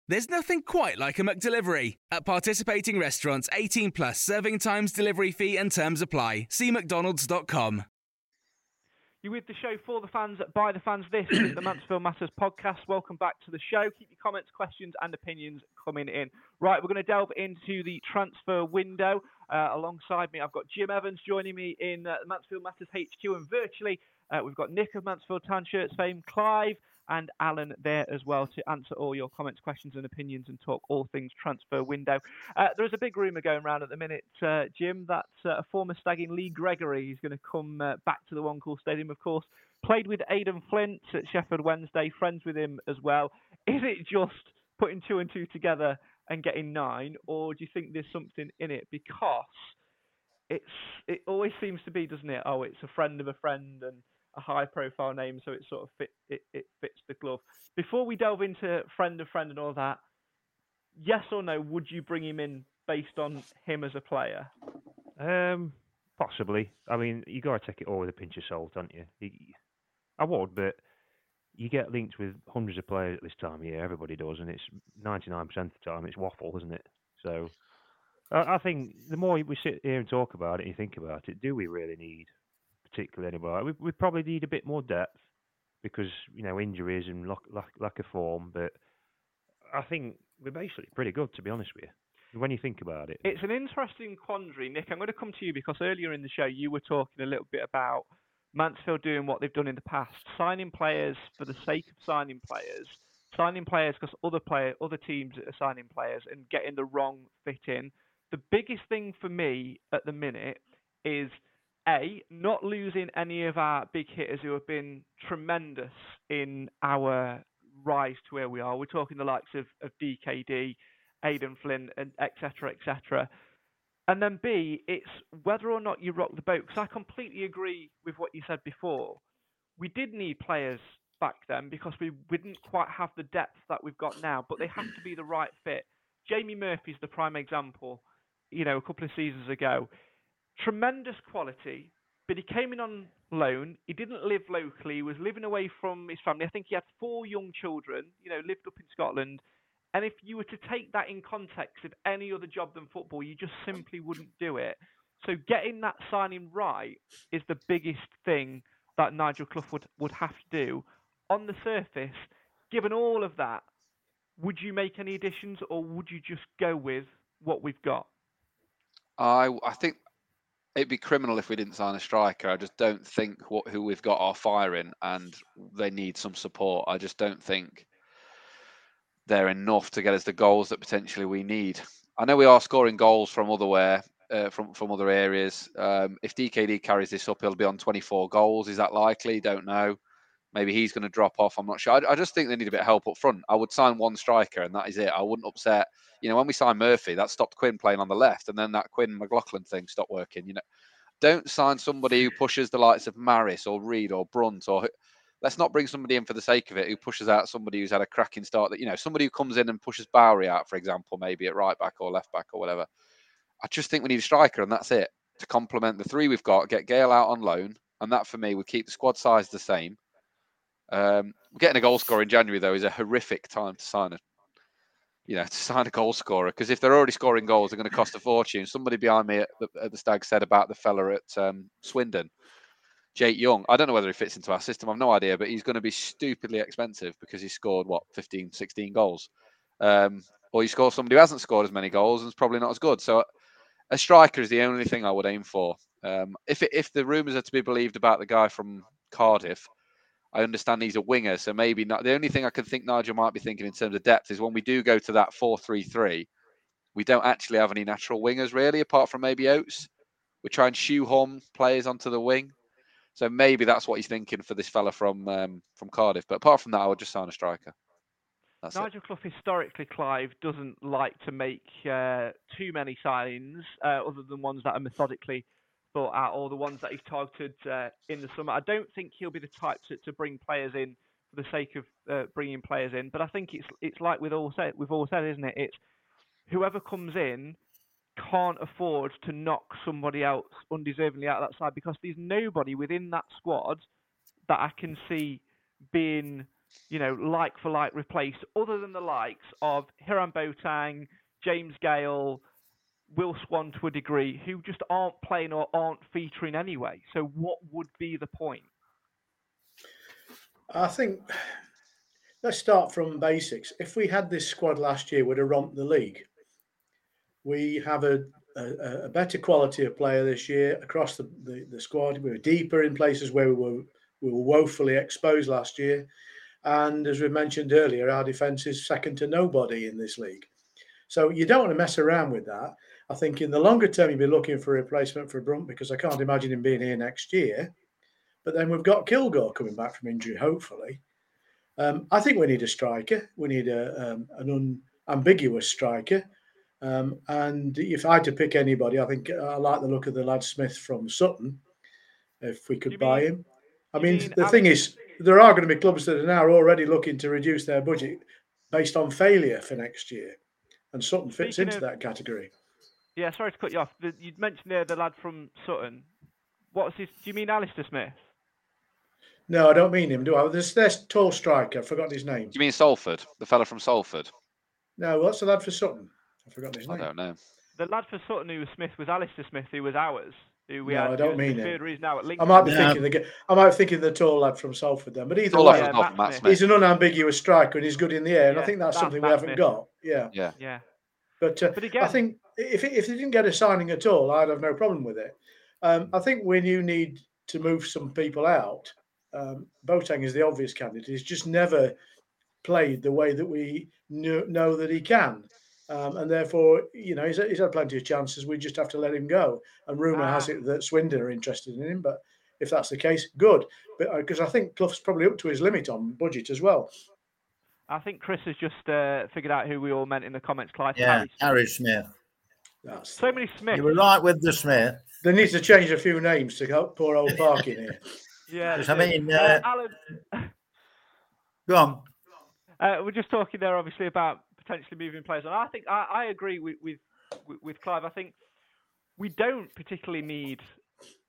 Speaker 1: There's nothing quite like a McDelivery. At participating restaurants, 18 plus serving times, delivery fee, and terms apply. See McDonald's.com.
Speaker 2: You're with the show for the fans, by the fans. This is the Mansfield Matters podcast. Welcome back to the show. Keep your comments, questions, and opinions coming in. Right, we're going to delve into the transfer window. Uh, alongside me, I've got Jim Evans joining me in uh, Mansfield Matters HQ, and virtually uh, we've got Nick of Mansfield Town Shirts fame, Clive, and Alan there as well to answer all your comments, questions, and opinions and talk all things transfer window. Uh, there is a big rumour going around at the minute, uh, Jim, that uh, a former Stagging Lee Gregory is going to come uh, back to the One Call Stadium, of course. Played with Aden Flint at Sheffield Wednesday, friends with him as well. Is it just putting two and two together and getting nine, or do you think there's something in it? Because it's it always seems to be, doesn't it? Oh, it's a friend of a friend and a high profile name, so it sort of fit it, it fits the glove. Before we delve into friend of friend and all that, yes or no, would you bring him in based on him as a player?
Speaker 3: Um, possibly. I mean, you got to take it all with a pinch of salt, don't you? I would, but you get linked with hundreds of players at this time of year. Everybody does, and it's ninety nine percent of the time it's waffle, isn't it? So, I think the more we sit here and talk about it, and you think about it, do we really need particularly anybody? We, we probably need a bit more depth because you know injuries and lack, lack, lack of form. But I think we're basically pretty good, to be honest with you. When you think about it,
Speaker 2: It's an interesting quandary, Nick. I'm going to come to you because earlier in the show you were talking a little bit about Mansfield doing what they've done in the past, signing players for the sake of signing players, signing players because other player, other teams are signing players and getting the wrong fit in. The biggest thing for me at the minute is a not losing any of our big hitters who have been tremendous in our rise to where we are. We're talking the likes of, of DKD, Aden Flint, and etc. etc. And then B, it's whether or not you rock the boat. Because I completely agree with what you said before. We did need players back then because we, didn't quite have the depth that we've got now, but they have to be the right fit. Jamie Murphy's the prime example. You know, a couple of seasons ago, tremendous quality, but he came in on loan. He didn't live locally. He was living away from his family. I think he had four young children. You know, lived up in Scotland. And if you were to take that in context of any other job than football, you just simply wouldn't do it. So getting that signing right is the biggest thing that Nigel Clough would, would have to do. On the surface, given all of that, would you make any additions or would you just go with what we've got?
Speaker 5: I I think it'd be criminal if we didn't sign a striker. I just don't think what who we've got are firing, and they need some support. I just don't think they're enough to get us the goals that potentially we need. I know we are scoring goals from otherwhere, uh, from from other areas. Um, if DKD carries this up, he'll be on 24 goals. Is that likely? Don't know. Maybe he's going to drop off. I'm not sure. I, I just think they need a bit of help up front. I would sign one striker, and that is it. I wouldn't upset. You know, when we signed Murphy, that stopped Quinn playing on the left, and then that Quinn McLaughlin thing stopped working. You know, don't sign somebody who pushes the likes of Maris or Reed or Brunt or let's not bring somebody in for the sake of it who pushes out somebody who's had a cracking start. That you know, somebody who comes in and pushes Bowery out, for example, maybe at right back or left back or whatever. I just think we need a striker, and that's it to complement the three we've got. Get Gale out on loan, and that for me would keep the squad size the same. Um, getting a goal scorer in January though is a horrific time to sign a, you know, to sign a goal scorer because if they're already scoring goals, they're going to cost a fortune. Somebody behind me at the, at the Stag said about the fella at um, Swindon, Jake Young. I don't know whether he fits into our system. I've no idea, but he's going to be stupidly expensive because he scored what 15, 16 goals. Um, or you score somebody who hasn't scored as many goals and is probably not as good. So a striker is the only thing I would aim for. Um, if it, if the rumours are to be believed about the guy from Cardiff, I understand he's a winger, so maybe not. The only thing I can think Nigel might be thinking in terms of depth is when we do go to that four-three-three, we don't actually have any natural wingers really, apart from maybe Oates. We try and shoehorn players onto the wing, so maybe that's what he's thinking for this fella from um, from Cardiff. But apart from that, I would just sign a striker.
Speaker 2: That's Nigel it. Clough historically, Clive doesn't like to make uh, too many signings, uh, other than ones that are methodically out, or the ones that he's targeted uh, in the summer. I don't think he'll be the type to, to bring players in for the sake of uh, bringing players in. But I think it's it's like with all said, we've all said, isn't it? It's whoever comes in can't afford to knock somebody else undeservingly out of that side because there's nobody within that squad that I can see being you know, like for like replaced, other than the likes of Hiram Boateng, James Gale, Will Swan to a degree, who just aren't playing or aren't featuring anyway. So, what would be the point?
Speaker 4: I think let's start from basics. If we had this squad last year, we'd have romped the league. We have a, a, a better quality of player this year across the, the, the, squad. We were deeper in places where we were we were woefully exposed last year. And as we mentioned earlier, our defence is second to nobody in this league. So you don't want to mess around with that. I think in the longer term, you'll be looking for a replacement for Brunt because I can't imagine him being here next year. But then we've got Kilgour coming back from injury, hopefully. Um, I think we need a striker. We need a, um, an unambiguous striker. Um, and if I had to pick anybody, I think I like the look of the lad Smith from Sutton. If we could buy mean, him, I mean, mean the thing is, there are going to be clubs that are now already looking to reduce their budget based on failure for next year, and Sutton fits into of, that category.
Speaker 2: Yeah, sorry to cut you off. you'd mentioned there the lad from Sutton. What's his? Do you mean Alistair Smith?
Speaker 4: No, I don't mean him. Do I? There's this tall striker. I've forgotten his name.
Speaker 5: Do you mean Salford? The fella from Salford?
Speaker 4: No, what's the lad for Sutton? I've forgotten his name.
Speaker 5: I don't know.
Speaker 2: The lad for Sutton who was Smith was Alistair Smith, who was ours who we
Speaker 4: no,
Speaker 2: had.
Speaker 4: I don't mean it.
Speaker 2: Now at Lincoln.
Speaker 4: I might be thinking the I might be thinking the tall lad from Salford then, but either tall way, yeah, he's an unambiguous striker and he's good in the air, and yeah, I think that's, that's something we haven't Smith. got. Yeah,
Speaker 5: yeah,
Speaker 2: yeah.
Speaker 4: But, uh, but again, I think if if they didn't get a signing at all, I'd have no problem with it. Um, I think when you need to move some people out, um, Boateng is the obvious candidate. He's just never played the way that we knew, know that he can. Um, and therefore, you know, he's, he's, had plenty of chances. We just have to let him go. And rumour ah. has it that Swindon are interested in him. But if that's the case, good. But because uh, I think Clough's probably up to his limit on budget as well.
Speaker 2: I think Chris has just uh, figured out who we all meant in the comments. Clive
Speaker 6: yeah, Harry, Harry Smith.
Speaker 2: That's so many Smiths.
Speaker 6: You were right with the Smith.
Speaker 4: They need to change a few names to help poor old Park in here.
Speaker 2: yeah,
Speaker 6: I mean, uh, uh, Alan. Go on.
Speaker 2: Uh, we're just talking there, obviously, about potentially moving players on. I think I, I agree with, with with Clive. I think we don't particularly need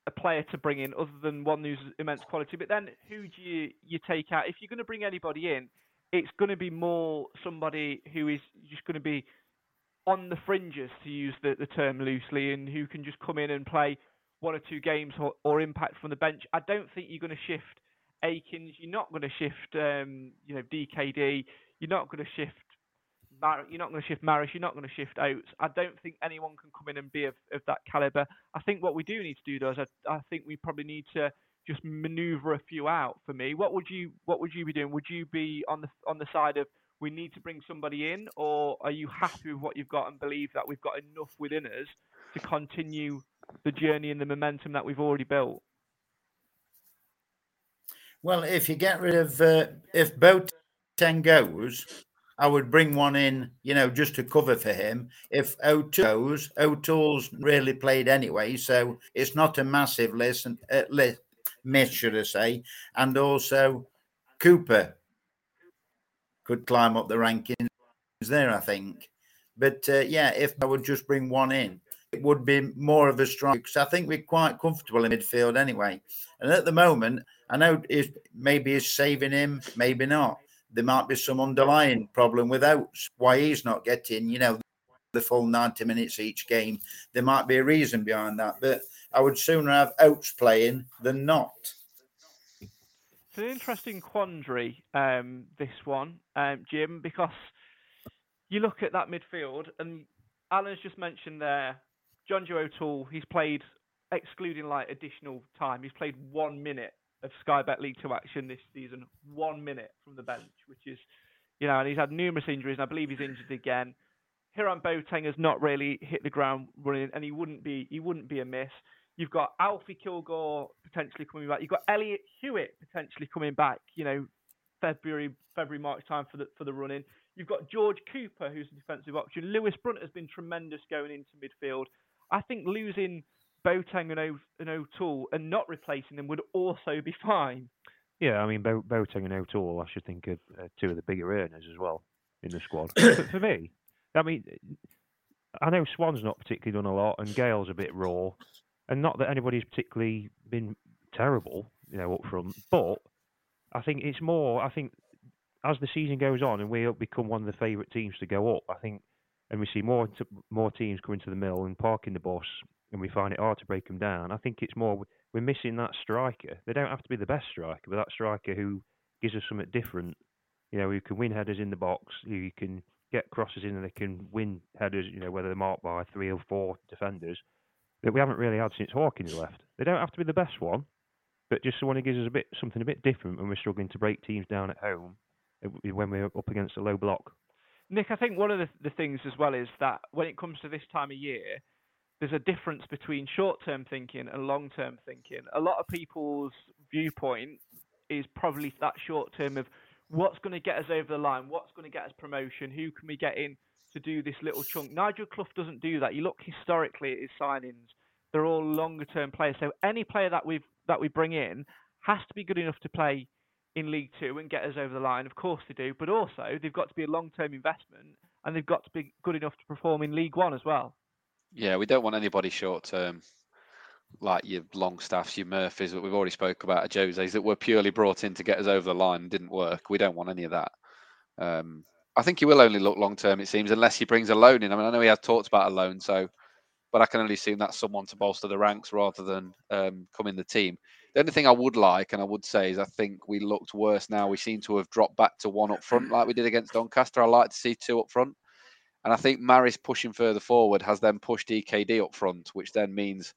Speaker 2: a player to bring in other than one who's immense quality. But then who do you you take out? If you're going to bring anybody in, it's going to be more somebody who is just going to be on the fringes, to use the, the term loosely, and who can just come in and play one or two games or, or impact from the bench. I don't think you're going to shift Akins. You're not going to shift, um, you know, DKD. You're not going to shift Mar- you're not going to shift Maris, you're not going to shift Oates. I don't think anyone can come in and be of, of that caliber. I think what we do need to do, though, is I, I think we probably need to just manoeuvre a few out. For me, what would you what would you be doing? Would you be on the on the side of we need to bring somebody in, or are you happy with what you've got and believe that we've got enough within us to continue the journey and the momentum that we've already built?
Speaker 6: Well, if you get rid of uh, if Boateng goes, I would bring one in, you know, just to cover for him. If O'Toole's, O'Toole's really played anyway, so it's not a massive list, uh, list miss, should I say. And also Cooper could climb up the rankings there, I think. But uh, yeah, if I would just bring one in, it would be more of a strong because I think we're quite comfortable in midfield anyway. And at the moment, I know if maybe it's saving him, maybe not. There might be some underlying problem with Oates, why he's not getting, you know, the full 90 minutes each game. There might be a reason behind that, but I would sooner have Oates playing than not.
Speaker 2: It's an interesting quandary, um, this one, um, Jim, because you look at that midfield, and Alan's just mentioned there, Jonjo O'Toole, he's played, excluding like additional time, he's played one minute of Sky Bet League Two action this season, one minute from the bench, which is, you know, and he's had numerous injuries, and I believe he's injured again. Hiram Boateng has not really hit the ground running, and he wouldn't be he wouldn't be a miss. You've got Alfie Kilgour potentially coming back. You've got Elliott Hewitt potentially coming back. You know, February February March time for the for the running. You've got George Cooper, who's a defensive option. Lewis Brunt has been tremendous going into midfield. I think losing Boateng and, o- and O'Toole and not replacing them would also be fine.
Speaker 3: Yeah, I mean, Bo- Boateng and O'Toole, I should think, are uh, two of the bigger earners as well in the squad. but for me, I mean, I know Swan's not particularly done a lot, and Gale's a bit raw, and not that anybody's particularly been terrible, you know, up front. But I think it's more. I think as the season goes on and we become one of the favourite teams to go up, I think, and we see more more teams coming to the mill and parking the bus, and we find it hard to break them down. I think it's more we're missing that striker. They don't have to be the best striker, but that striker who gives us something different. You know, who can win headers in the box, who can get crosses in and they can win headers. You know, whether they're marked by three or four defenders that we haven't really had since Hawkins left. They don't have to be the best one, but just someone who gives us a bit something a bit different when we're struggling to break teams down at home uh, when we're up against a low block.
Speaker 2: Nick, I think one of the, the things as well is that when it comes to this time of year, there's a difference between short-term thinking and long-term thinking. A lot of people's viewpoint is probably that short-term of what's going to get us over the line, what's going to get us promotion, who can we get in to do this little chunk. Nigel Clough doesn't do that. You look historically at his signings; they're all longer-term players. So any player that we that we bring in has to be good enough to play in League Two and get us over the line. Of course they do, but also they've got to be a long-term investment and they've got to be good enough to perform in League One as well.
Speaker 5: Yeah, we don't want anybody short-term like your Longstaffs, your Murphys that we've already spoke about, Jose's that were purely brought in to get us over the line and didn't work. We don't want any of that. Um, I think he will only look long term, it seems, unless he brings a loan in. I mean, I know he has talked about a loan, so, but I can only assume that's someone to bolster the ranks rather than um, come in the team. The only thing I would like and I would say is I think we looked worse now. We seem to have dropped back to one up front like we did against Doncaster. I like to see two up front. And I think Maris pushing further forward has then pushed DKD up front, which then means,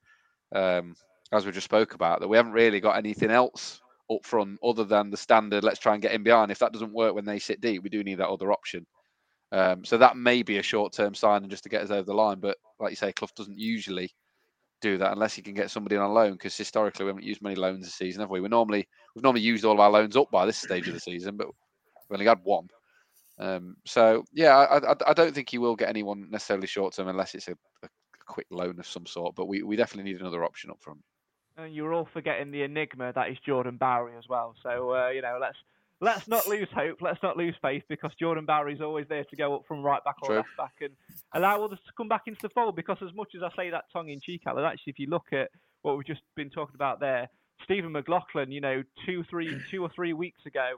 Speaker 5: um, as we just spoke about, that we haven't really got anything else up front other than the standard. Let's try and get in behind. If that doesn't work when they sit deep, we do need that other option. Um, so that may be a short-term signing just to get us over the line. But like you say, Clough doesn't usually do that unless he can get somebody on loan. Because historically, we haven't used many loans this season, have we? We normally we've normally used all of our loans up by this stage of the season, but we've only had one. Um, so yeah, I, I, I, don't think he will get anyone necessarily short term unless it's a, a, quick loan of some sort. But we, we definitely need another option up front.
Speaker 2: And you're all forgetting the enigma that is Jordan Bowery as well. So uh, you know, let's let's not lose hope. Let's not lose faith because Jordan Bowery is always there to go up from right back or
Speaker 5: True.
Speaker 2: left back and allow others to come back into the fold. Because as much as I say that tongue in cheek, Alan, actually, if you look at what we've just been talking about there, Stephen McLaughlin, you know, two, three, two or three weeks ago,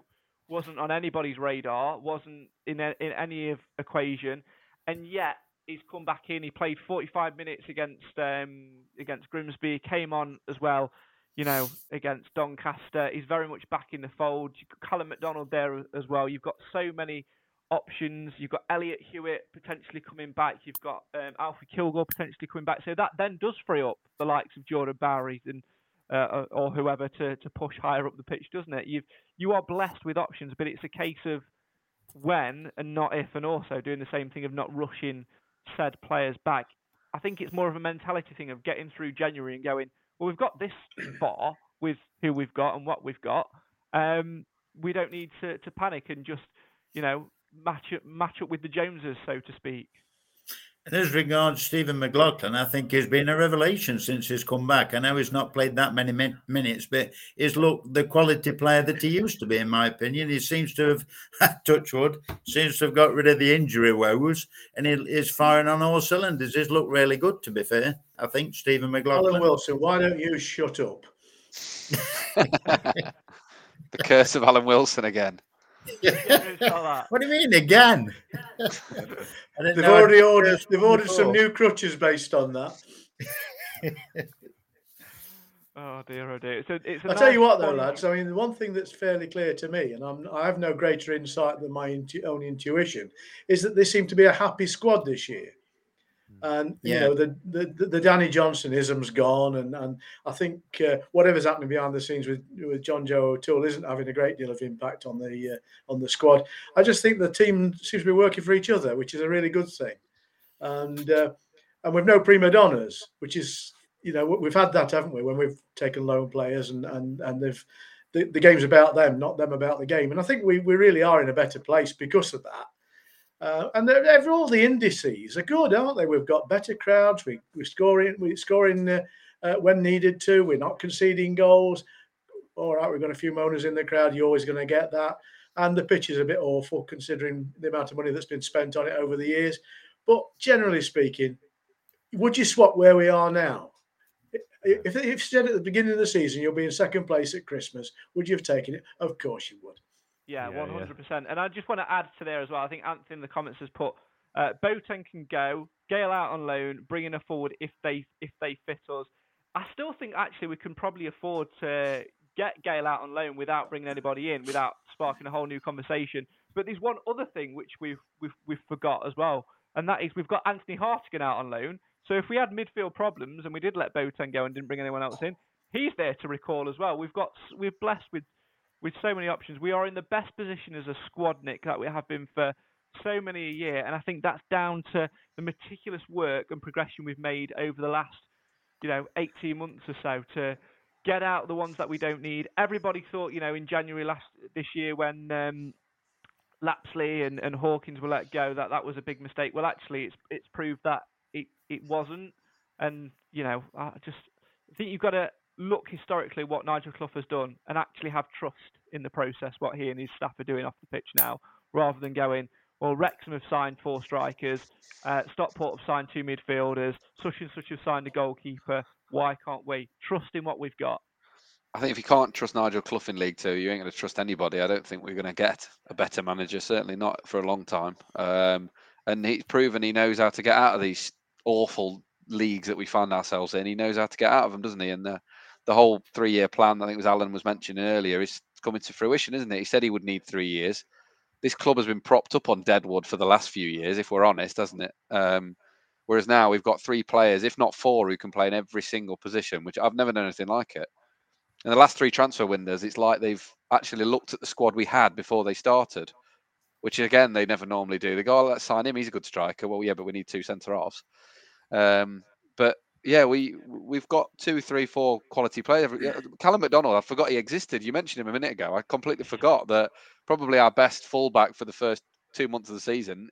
Speaker 2: wasn't on anybody's radar, wasn't in a, in any of equation, and yet he's come back in. He played 45 minutes against um, against Grimsby, came on as well, you know, against Doncaster. He's very much back in the fold. You've got Callum McDonald there as well. You've got so many options. You've got Elliott Hewitt potentially coming back. You've got um, Alfie Kilgour potentially coming back. So that then does free up the likes of Jordan Bowery and uh, or whoever to, to push higher up the pitch, doesn't it? You've you are blessed with options, but it's a case of when and not if, and also doing the same thing of not rushing said players back. I think it's more of a mentality thing of getting through January and going, well, we've got this far with who we've got and what we've got. Um, we don't need to, to panic and just, you know, match up, match up with the Joneses, so to speak.
Speaker 6: And as regards Stephen McLaughlin, I think he's been a revelation since he's come back. I know he's not played that many min- minutes, but he's looked the quality player that he used to be, in my opinion. He seems to have, had touchwood, seems to have got rid of the injury woes, and he is firing on all cylinders. He's looked really good, to be fair. I think Stephen McLaughlin.
Speaker 4: Alan Wilson, why don't you shut up?
Speaker 5: the curse of Alan Wilson again.
Speaker 6: What do you mean again?
Speaker 4: they've already ordered. They've ordered some new crutches based on that.
Speaker 2: oh dear, oh dear. So it's.
Speaker 4: I tell you what, though, lads. I mean, the one thing that's fairly clear to me, and I'm, I have no greater insight than my intu- own intuition, is that they seem to be a happy squad this year. And you know the, the the Danny Johnson ism's gone, and and I think uh, whatever's happening behind the scenes with with John Joe O'Toole isn't having a great deal of impact on the uh, on the squad. I just think the team seems to be working for each other, which is a really good thing. And uh, and we've no prima donnas, which is you know we've had that, haven't we? When we've taken loan players and and and they've the, the game's about them, not them about the game. And I think we we really are in a better place because of that. Uh, and they're, they're, all the indices are good, aren't they? We've got better crowds. We we're scoring. We're scoring uh, uh, when needed to. We're not conceding goals. All right, we've got a few moaners in the crowd. You're always going to get that. And the pitch is a bit awful considering the amount of money that's been spent on it over the years. But generally speaking, would you swap where we are now? If, if you said at the beginning of the season you'll be in second place at Christmas, would you have taken it? Of course you would.
Speaker 2: Yeah, one hundred percent. And I just want to add to there as well. I think Anthony in the comments has put uh, Boateng can go, Gale out on loan, bringing her forward if they if they fit us. I still think actually we can probably afford to get Gale out on loan without bringing anybody in, without sparking a whole new conversation. But there's one other thing which we've we've we've forgot as well, and that is we've got Anthony Hartigan out on loan. So if we had midfield problems and we did let Boateng go and didn't bring anyone else in, he's there to recall as well. We've got we're blessed with with so many options. We are in the best position as a squad, Nick, that we have been for so many a year, and I think that's down to the meticulous work and progression we've made over the last, you know, 18 months or so to get out the ones that we don't need. Everybody thought, you know, in January last this year when um, Lapslie and, and Hawkins were let go, that that was a big mistake. Well, actually, it's it's proved that it, it wasn't, and you know, I just I think you've got to look historically what Nigel Clough has done and actually have trust in the process, what he and his staff are doing off the pitch now, rather than going, well, Wrexham have signed four strikers, uh, Stockport have signed two midfielders, such and such have signed a goalkeeper. Why can't we trust in what we've got?
Speaker 5: I think if you can't trust Nigel Clough in League Two, you ain't going to trust anybody. I don't think we're going to get a better manager. Certainly not for a long time. Um, and he's proven he knows how to get out of these awful leagues that we find ourselves in. He knows how to get out of them, doesn't he? And the, the whole three-year plan, I think it was Alan was mentioning earlier, is coming to fruition, isn't it? He said he would need three years. This club has been propped up on deadwood for the last few years, if we're honest, hasn't it? Um, whereas now we've got three players, if not four, who can play in every single position, which I've never known anything like it. In the last three transfer windows, it's like they've actually looked at the squad we had before they started, which again they never normally do. They go, "Oh, let's sign him. He's a good striker." Well, yeah, but we need two centre halves. Um, but yeah, we we've got two, three, four quality players. Uh, Callum McDonald, I forgot he existed. You mentioned him a minute ago. I completely forgot that probably our best fullback for the first two months of the season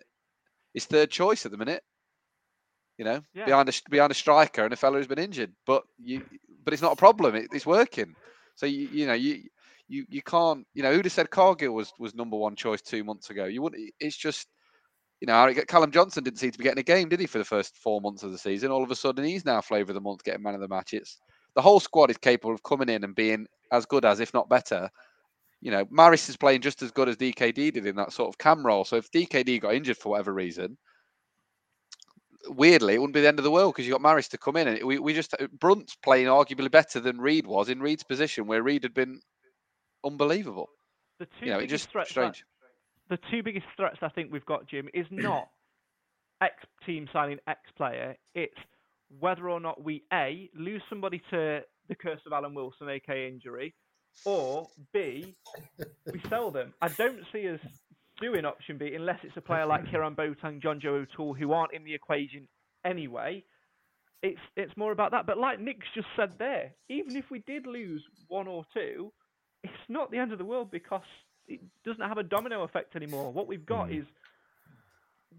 Speaker 5: is third choice at the minute. You know,
Speaker 2: Yeah.
Speaker 5: behind a behind a striker and a fellow who's been injured. But you, but it's not a problem. It, it's working. So you you know you you you can't you know who'd have said Cargill was was number one choice two months ago. You wouldn't. It's just you know Callum Johnson didn't seem to be getting a game, did he, for the first four months of the season? All of a sudden he's now flavour of the month, getting man of the match. It's the whole squad is capable of coming in and being as good as, if not better. You know, Maris is playing just as good as DKD did in that sort of cam role. So if DKD got injured for whatever reason, weirdly, it wouldn't be the end of the world because you got Maris to come in. And we, we just Brunt's playing arguably better than Reed was in Reed's position, where Reed had been unbelievable.
Speaker 2: The two
Speaker 5: You know, it
Speaker 2: biggest
Speaker 5: just
Speaker 2: threats
Speaker 5: strange.
Speaker 2: The two biggest threats I think we've got, Jim, is not X team signing X player. It's whether or not we A, lose somebody to the curse of Alan Wilson, aka injury, or B, we sell them. I don't see us doing option B unless it's a player like Hiram Boateng, John Joe O'Toole, who aren't in the equation anyway. It's it's more about that. But like Nick's just said there, even if we did lose one or two, it's not the end of the world because it doesn't have a domino effect anymore. What we've got hmm. is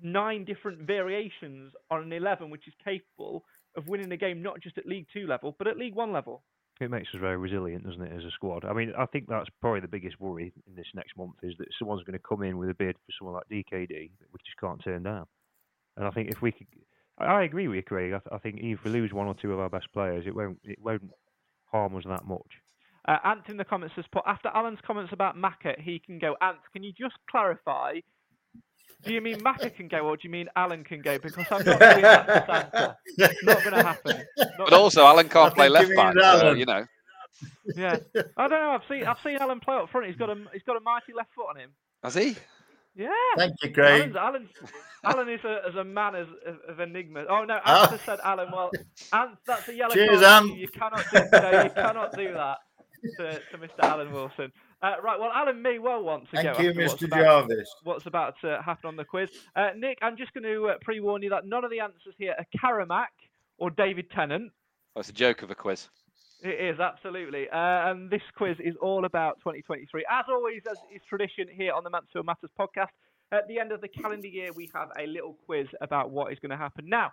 Speaker 2: nine different variations on an 11 which is capable of winning a game not just at League Two level, but at League One level.
Speaker 3: It makes us very resilient, doesn't it, as a squad? I mean, I think that's probably the biggest worry in this next month is that someone's going to come in with a bid for someone like DKD that we just can't turn down. And I think if we could, I agree with you, Craig. I, th- I think if we lose one or two of our best players, it won't it won't harm us that much.
Speaker 2: Uh, Ant in the comments has put after Alan's comments about Maka, he can go. Ant, can you just clarify? Do you mean Maka can go, or do you mean Alan can go? Because I'm not doing that to Santa. It's not going to happen. Not
Speaker 5: But also, Alan can't play left back. So, you know,
Speaker 2: yeah, I don't know. I've seen I've seen Alan play up front. He's got a he's got a mighty left foot on him.
Speaker 5: has he?
Speaker 2: Yeah.
Speaker 6: Thank you, Craig.
Speaker 2: Alan's, Alan, Alan is a, as a man as, of, of enigma. Oh no, Ant
Speaker 6: Oh.
Speaker 2: said Alan. Well, Ant, that's a yellow
Speaker 6: Cheers,
Speaker 2: card.
Speaker 6: Ant.
Speaker 2: You, you cannot do no, you cannot do that to, to Mr. Alan Wilson. Uh, right, well, Alan may well want to
Speaker 6: Thank
Speaker 2: go.
Speaker 6: you,
Speaker 2: after what's
Speaker 6: Mr.
Speaker 2: about-
Speaker 6: Jarvis.
Speaker 2: What's about to happen on the quiz? Uh, Nick, I'm just going to uh, pre-warn you that none of the answers here are Caramac or David Tennant.
Speaker 5: Oh, it's a joke of a quiz.
Speaker 2: It is absolutely, uh, and this quiz is all about 2023. As always, as is tradition here on the Mansfield Matters podcast, at the end of the calendar year, we have a little quiz about what is going to happen. Now,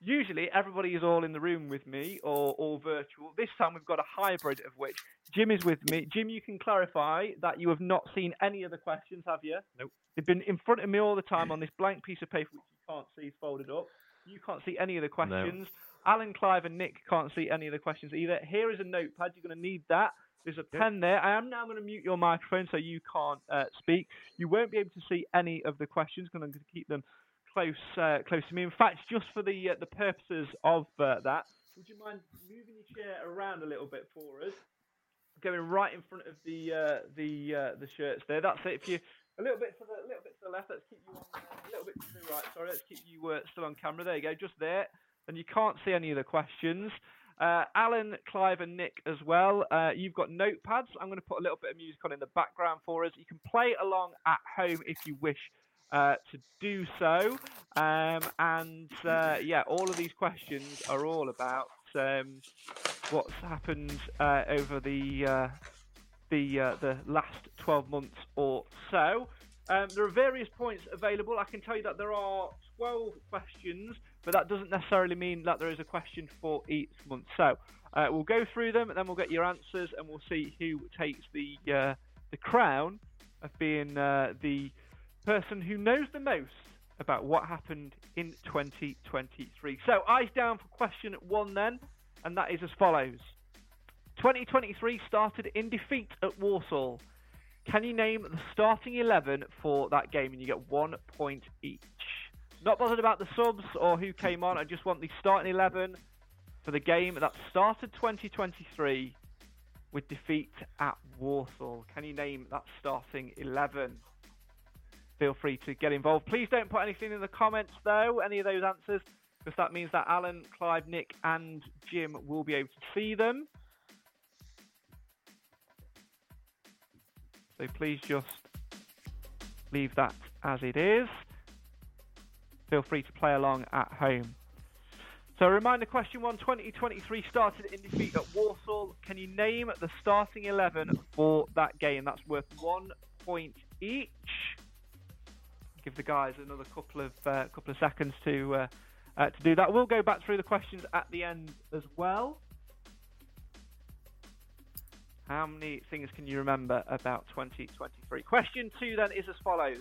Speaker 2: usually everybody is all in the room with me or all virtual. This time we've got a hybrid of which Jim is with me. Jim, you can clarify that you have not seen any of the questions, have you?
Speaker 3: Nope.
Speaker 2: They've been in front of me all the time on this blank piece of paper which you can't see folded up. You can't see any of the questions. Alan, Clive, and Nick can't see any of the questions either. Here is a notepad. You're going to need that. There's a pen there. I am now going to mute your microphone so you can't uh, speak. You won't be able to see any of the questions. I'm going to keep them close, uh, close to me. In fact, just for the uh, the purposes of uh, that, would you mind moving your chair around a little bit for us? Going right in front of the uh, the uh, the shirts there. That's it. If you a little bit to the little bit to the left, let's keep you on. Uh, a little bit to the right. Sorry, let's keep you still on camera. There you go. Just there and you can't see any of the questions. Uh, Alan, Clive, and Nick as well. Uh, you've got notepads. I'm going to put a little bit of music on in the background for us. You can play along at home if you wish uh, to do so. Um, and uh, yeah, all of these questions are all about um, what's happened uh, over the uh, the uh, the last 12 months or so. Um, there are various points available. I can tell you that there are 12 questions, but that doesn't necessarily mean that there is a question for each month. So we'll go through them, and then we'll get your answers, and we'll see who takes the the crown of being the person who knows the most about what happened in 2023. So eyes down for question one, then, and that is as follows. 2023 started in defeat at Walsall. Can you name the starting 11 for that game? And you get one point each. Not bothered about the subs or who came on. I just want the starting 11 for the game that started 2023 with defeat at Walsall. Can you name that starting 11? Feel free to get involved. Please don't put anything in the comments, though, any of those answers, because that means that Alan, Clive, Nick, and Jim will be able to see them. So please just leave that as it is. Feel free to play along at home. So, a reminder question one 2023 started in defeat at Walsall. Can you name the starting 11 for that game? That's worth one point each. Give the guys another couple of uh, couple of seconds to uh, uh, to do that. We'll go back through the questions at the end as well. How many things can you remember about 2023? Question two then is as follows.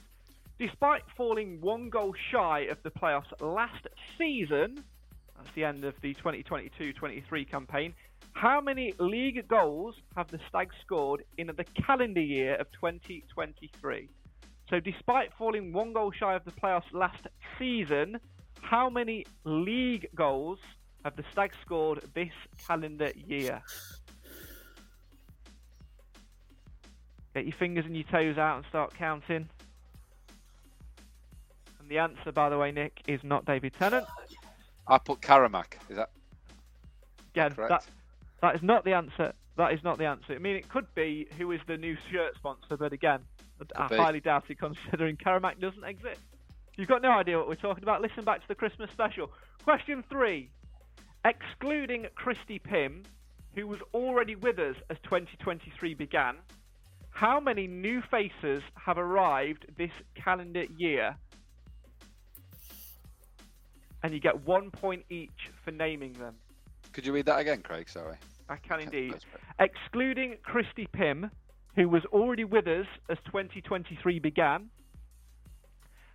Speaker 2: Despite falling one goal shy of the playoffs last season, that's the end of the 2022 23 campaign, how many league goals have the Stags scored in the calendar year of 2023? So, despite falling one goal shy of the playoffs last season, how many league goals have the Stags scored this calendar year? Get your fingers and your toes out and start counting. And the answer, by the way, Nick, is not David Tennant.
Speaker 5: I put Caramac. Is that
Speaker 2: Again,
Speaker 5: correct?
Speaker 2: that that is not the answer. That is not the answer. I mean, it could be who is the new shirt sponsor, but again, I
Speaker 5: be.
Speaker 2: highly doubt it considering Caramac doesn't exist. You've got no idea what we're talking about. Listen back to the Christmas special. Question three. Excluding Christy Pym, who was already with us as 2023 began, how many new faces have arrived this calendar year? and you get one point each for naming them.
Speaker 5: Could you read that again, Craig? Sorry.
Speaker 2: I can indeed. Excluding Christy Pym, who was already with us as 2023 began,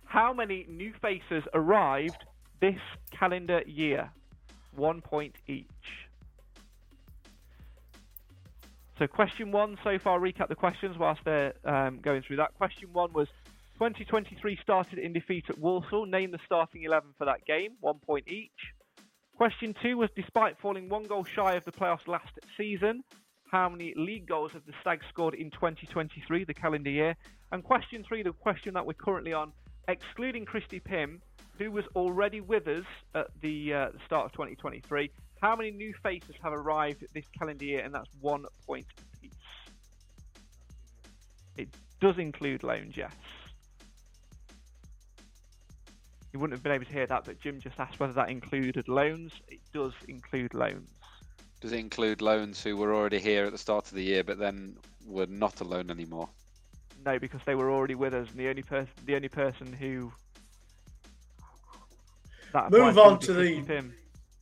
Speaker 2: how many new faces arrived this calendar year? One point each. So, question one so far, recap the questions whilst they're um, going through that. Question one was 2023 started in defeat at Walsall. Name the starting 11 for that game, one point each. Question two was despite falling one goal shy of the playoffs last season, how many league goals have the Stags scored in 2023, the calendar year? And question three, the question that we're currently on, excluding Christy Pym, who was already with us at the, uh, the start of 2023, how many new faces have arrived this calendar year? And that's one point apiece. It does include loans, yes. You wouldn't have been able to hear that, but Jim just asked whether that included loans. It does include loans.
Speaker 5: Does it include loans who were already here at the start of the year, but then were not a loan anymore?
Speaker 2: No, because they were already with us, and the only person, the only person who that
Speaker 4: Move
Speaker 2: applies to
Speaker 4: on to the
Speaker 2: Pym.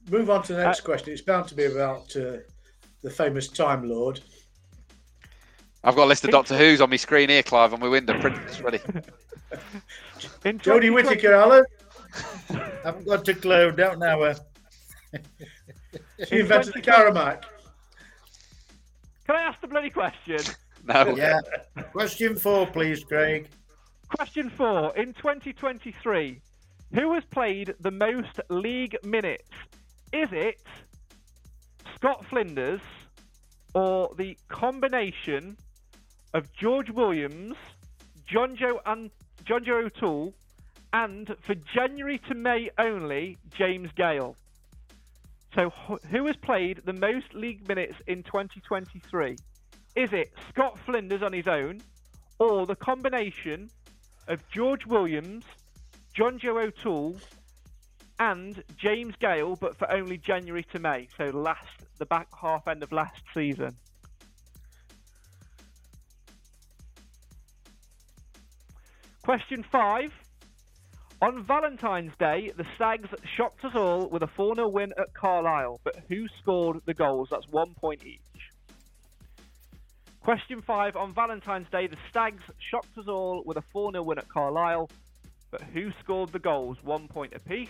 Speaker 4: move on to the next
Speaker 2: Uh,
Speaker 4: question. It's bound to be about uh, the famous Time Lord.
Speaker 5: I've got a list of Doctor Who's on my screen here, Clive, on my window, printed it's ready.
Speaker 2: In
Speaker 4: Jodie Whittaker, Alan.
Speaker 6: I haven't got a clue. Don't know her.
Speaker 4: She invented the Caramac.
Speaker 2: Can I ask the bloody question?
Speaker 5: No.
Speaker 6: Yeah. Question four, please, Craig.
Speaker 2: Question four. In 2023, who has played the most league minutes? Is it Scott Flinders or the combination of George Williams, John Joe and John Joe O'Toole, and for January to May only, James Gale? So, who has played the most league minutes in 2023? Is it Scott Flinders on his own, or the combination of George Williams, John Joe O'Toole, and James Gale, but for only January to May, so last the back half end of last season. Question five. On Valentine's Day, the Stags shocked us all with a 4 0 win at Carlisle, but who scored the goals? That's one point each. Question five. On Valentine's Day, the Stags shocked us all with a 4 0 win at Carlisle, but who scored the goals? One point apiece.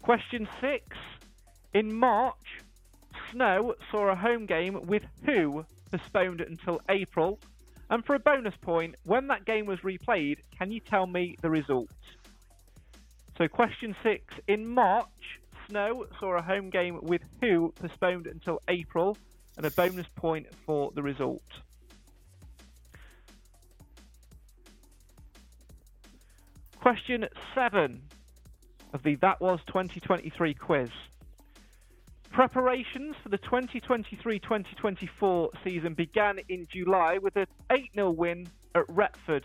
Speaker 2: Question six. In March, Snow saw a home game with who postponed until April? And for a bonus point, when that game was replayed, can you tell me the result? So, question six. In March, Snow saw a home game with who postponed until April? And a bonus point for the result. Question seven of the That Was 2023 quiz. Preparations for the 2023-2024 season began in July with an 8-0 win at Retford.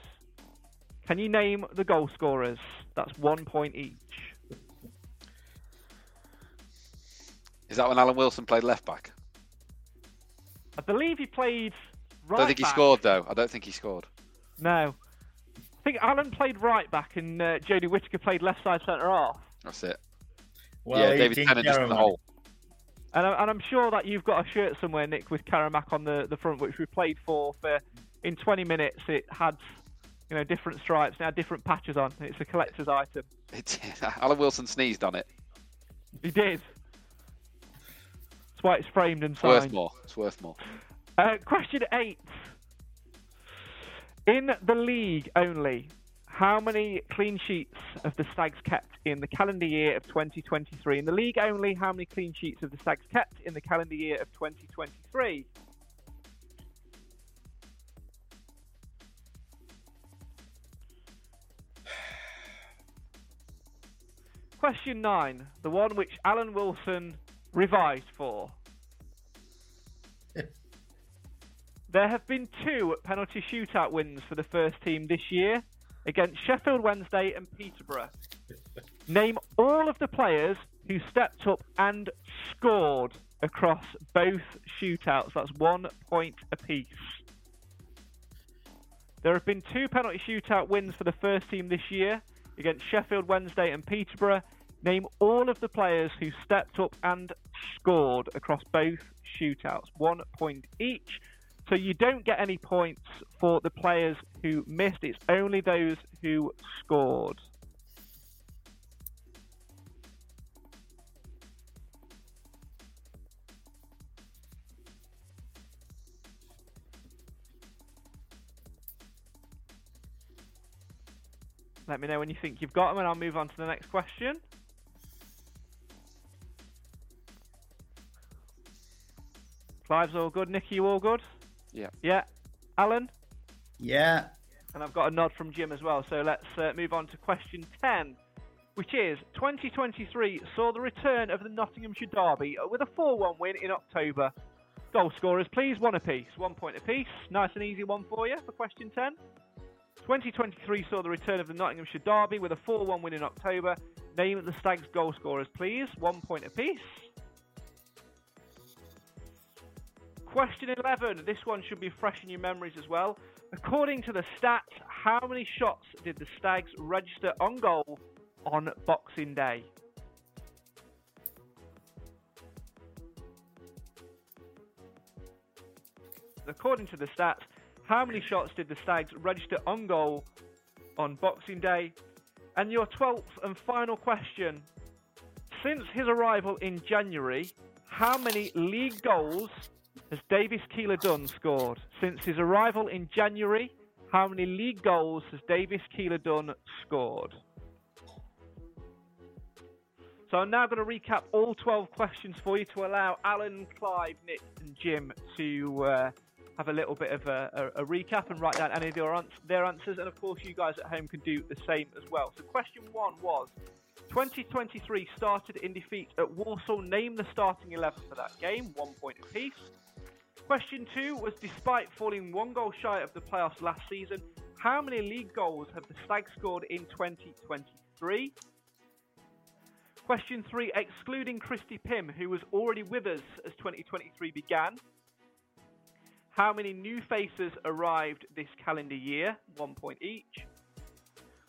Speaker 2: Can you name the goal scorers? That's one point each.
Speaker 5: Is that when Alan Wilson played left back?
Speaker 2: I believe he played
Speaker 5: I don't think he scored though. I don't think he scored.
Speaker 2: No. I think Alan played right back and uh, Jodie Whittaker played left side centre half.
Speaker 5: That's it.
Speaker 6: Well,
Speaker 5: yeah, David Tennant just in the hole.
Speaker 2: And, I, and I'm sure that you've got a shirt somewhere, Nick, with Caramac on the, the front, which we played for. For in 20 minutes, it had you know different stripes, now, different patches on. It's a collector's item.
Speaker 5: It, Alan Wilson sneezed on it.
Speaker 2: He did. That's why it's framed and
Speaker 5: It's worth more. It's worth more.
Speaker 2: Uh, question eight. In the league only, how many clean sheets have the Stags kept in the calendar year of 2023? In the league only, how many clean sheets have the Stags kept in the calendar year of 2023? Question nine, the one which Alan Wilson revised for. There have been two penalty shootout wins for the first team this year against Sheffield Wednesday and Peterborough. Name all of the players who stepped up and scored across both shootouts. That's one point apiece. There have been two penalty shootout wins for the first team this year against Sheffield Wednesday and Peterborough. Name all of the players who stepped up and scored across both shootouts. One point each. So you don't get any points for the players who missed. It's only those who scored. Let me know when you think you've got them, and I'll move on to the next question. Clive's all good. Nicky, you all good?
Speaker 5: Yeah.
Speaker 2: Yeah. Alan?
Speaker 6: Yeah.
Speaker 2: And I've got a nod from Jim as well. So let's uh, move on to question 10, which is 2023 saw the return of the Nottinghamshire Derby with a 4 1 win in October. Goal scorers, please, one apiece. One point apiece. Nice and easy one for you for question 10. 2023 saw the return of the Nottinghamshire Derby with a 4 1 win in October. Name the Stags goal scorers, please. One point apiece. Question 11. This one should be fresh in your memories as well. According to the stats, how many shots did the Stags register on goal on Boxing Day? According to the stats, how many shots did the Stags register on goal on Boxing Day? And your 12th and final question. Since his arrival in January, how many league goals has Davis Keillor-Dunn scored? Since his arrival in January, how many league goals has Davis Keillor-Dunn scored? So I'm now going to recap all 12 questions for you to allow Alan, Clive, Nick, and Jim to uh, have a little bit of a, a, a, recap and write down any of their, ans- their answers. And of course, you guys at home can do the same as well. So, question one was 2023 started in defeat at Walsall. Name the starting 11 for that game, one point apiece. Question two was despite falling one goal shy of the playoffs last season, how many league goals have the Stags scored in 2023? Question three, excluding Christy Pym, who was already with us as 2023 began, how many new faces arrived this calendar year? One point each.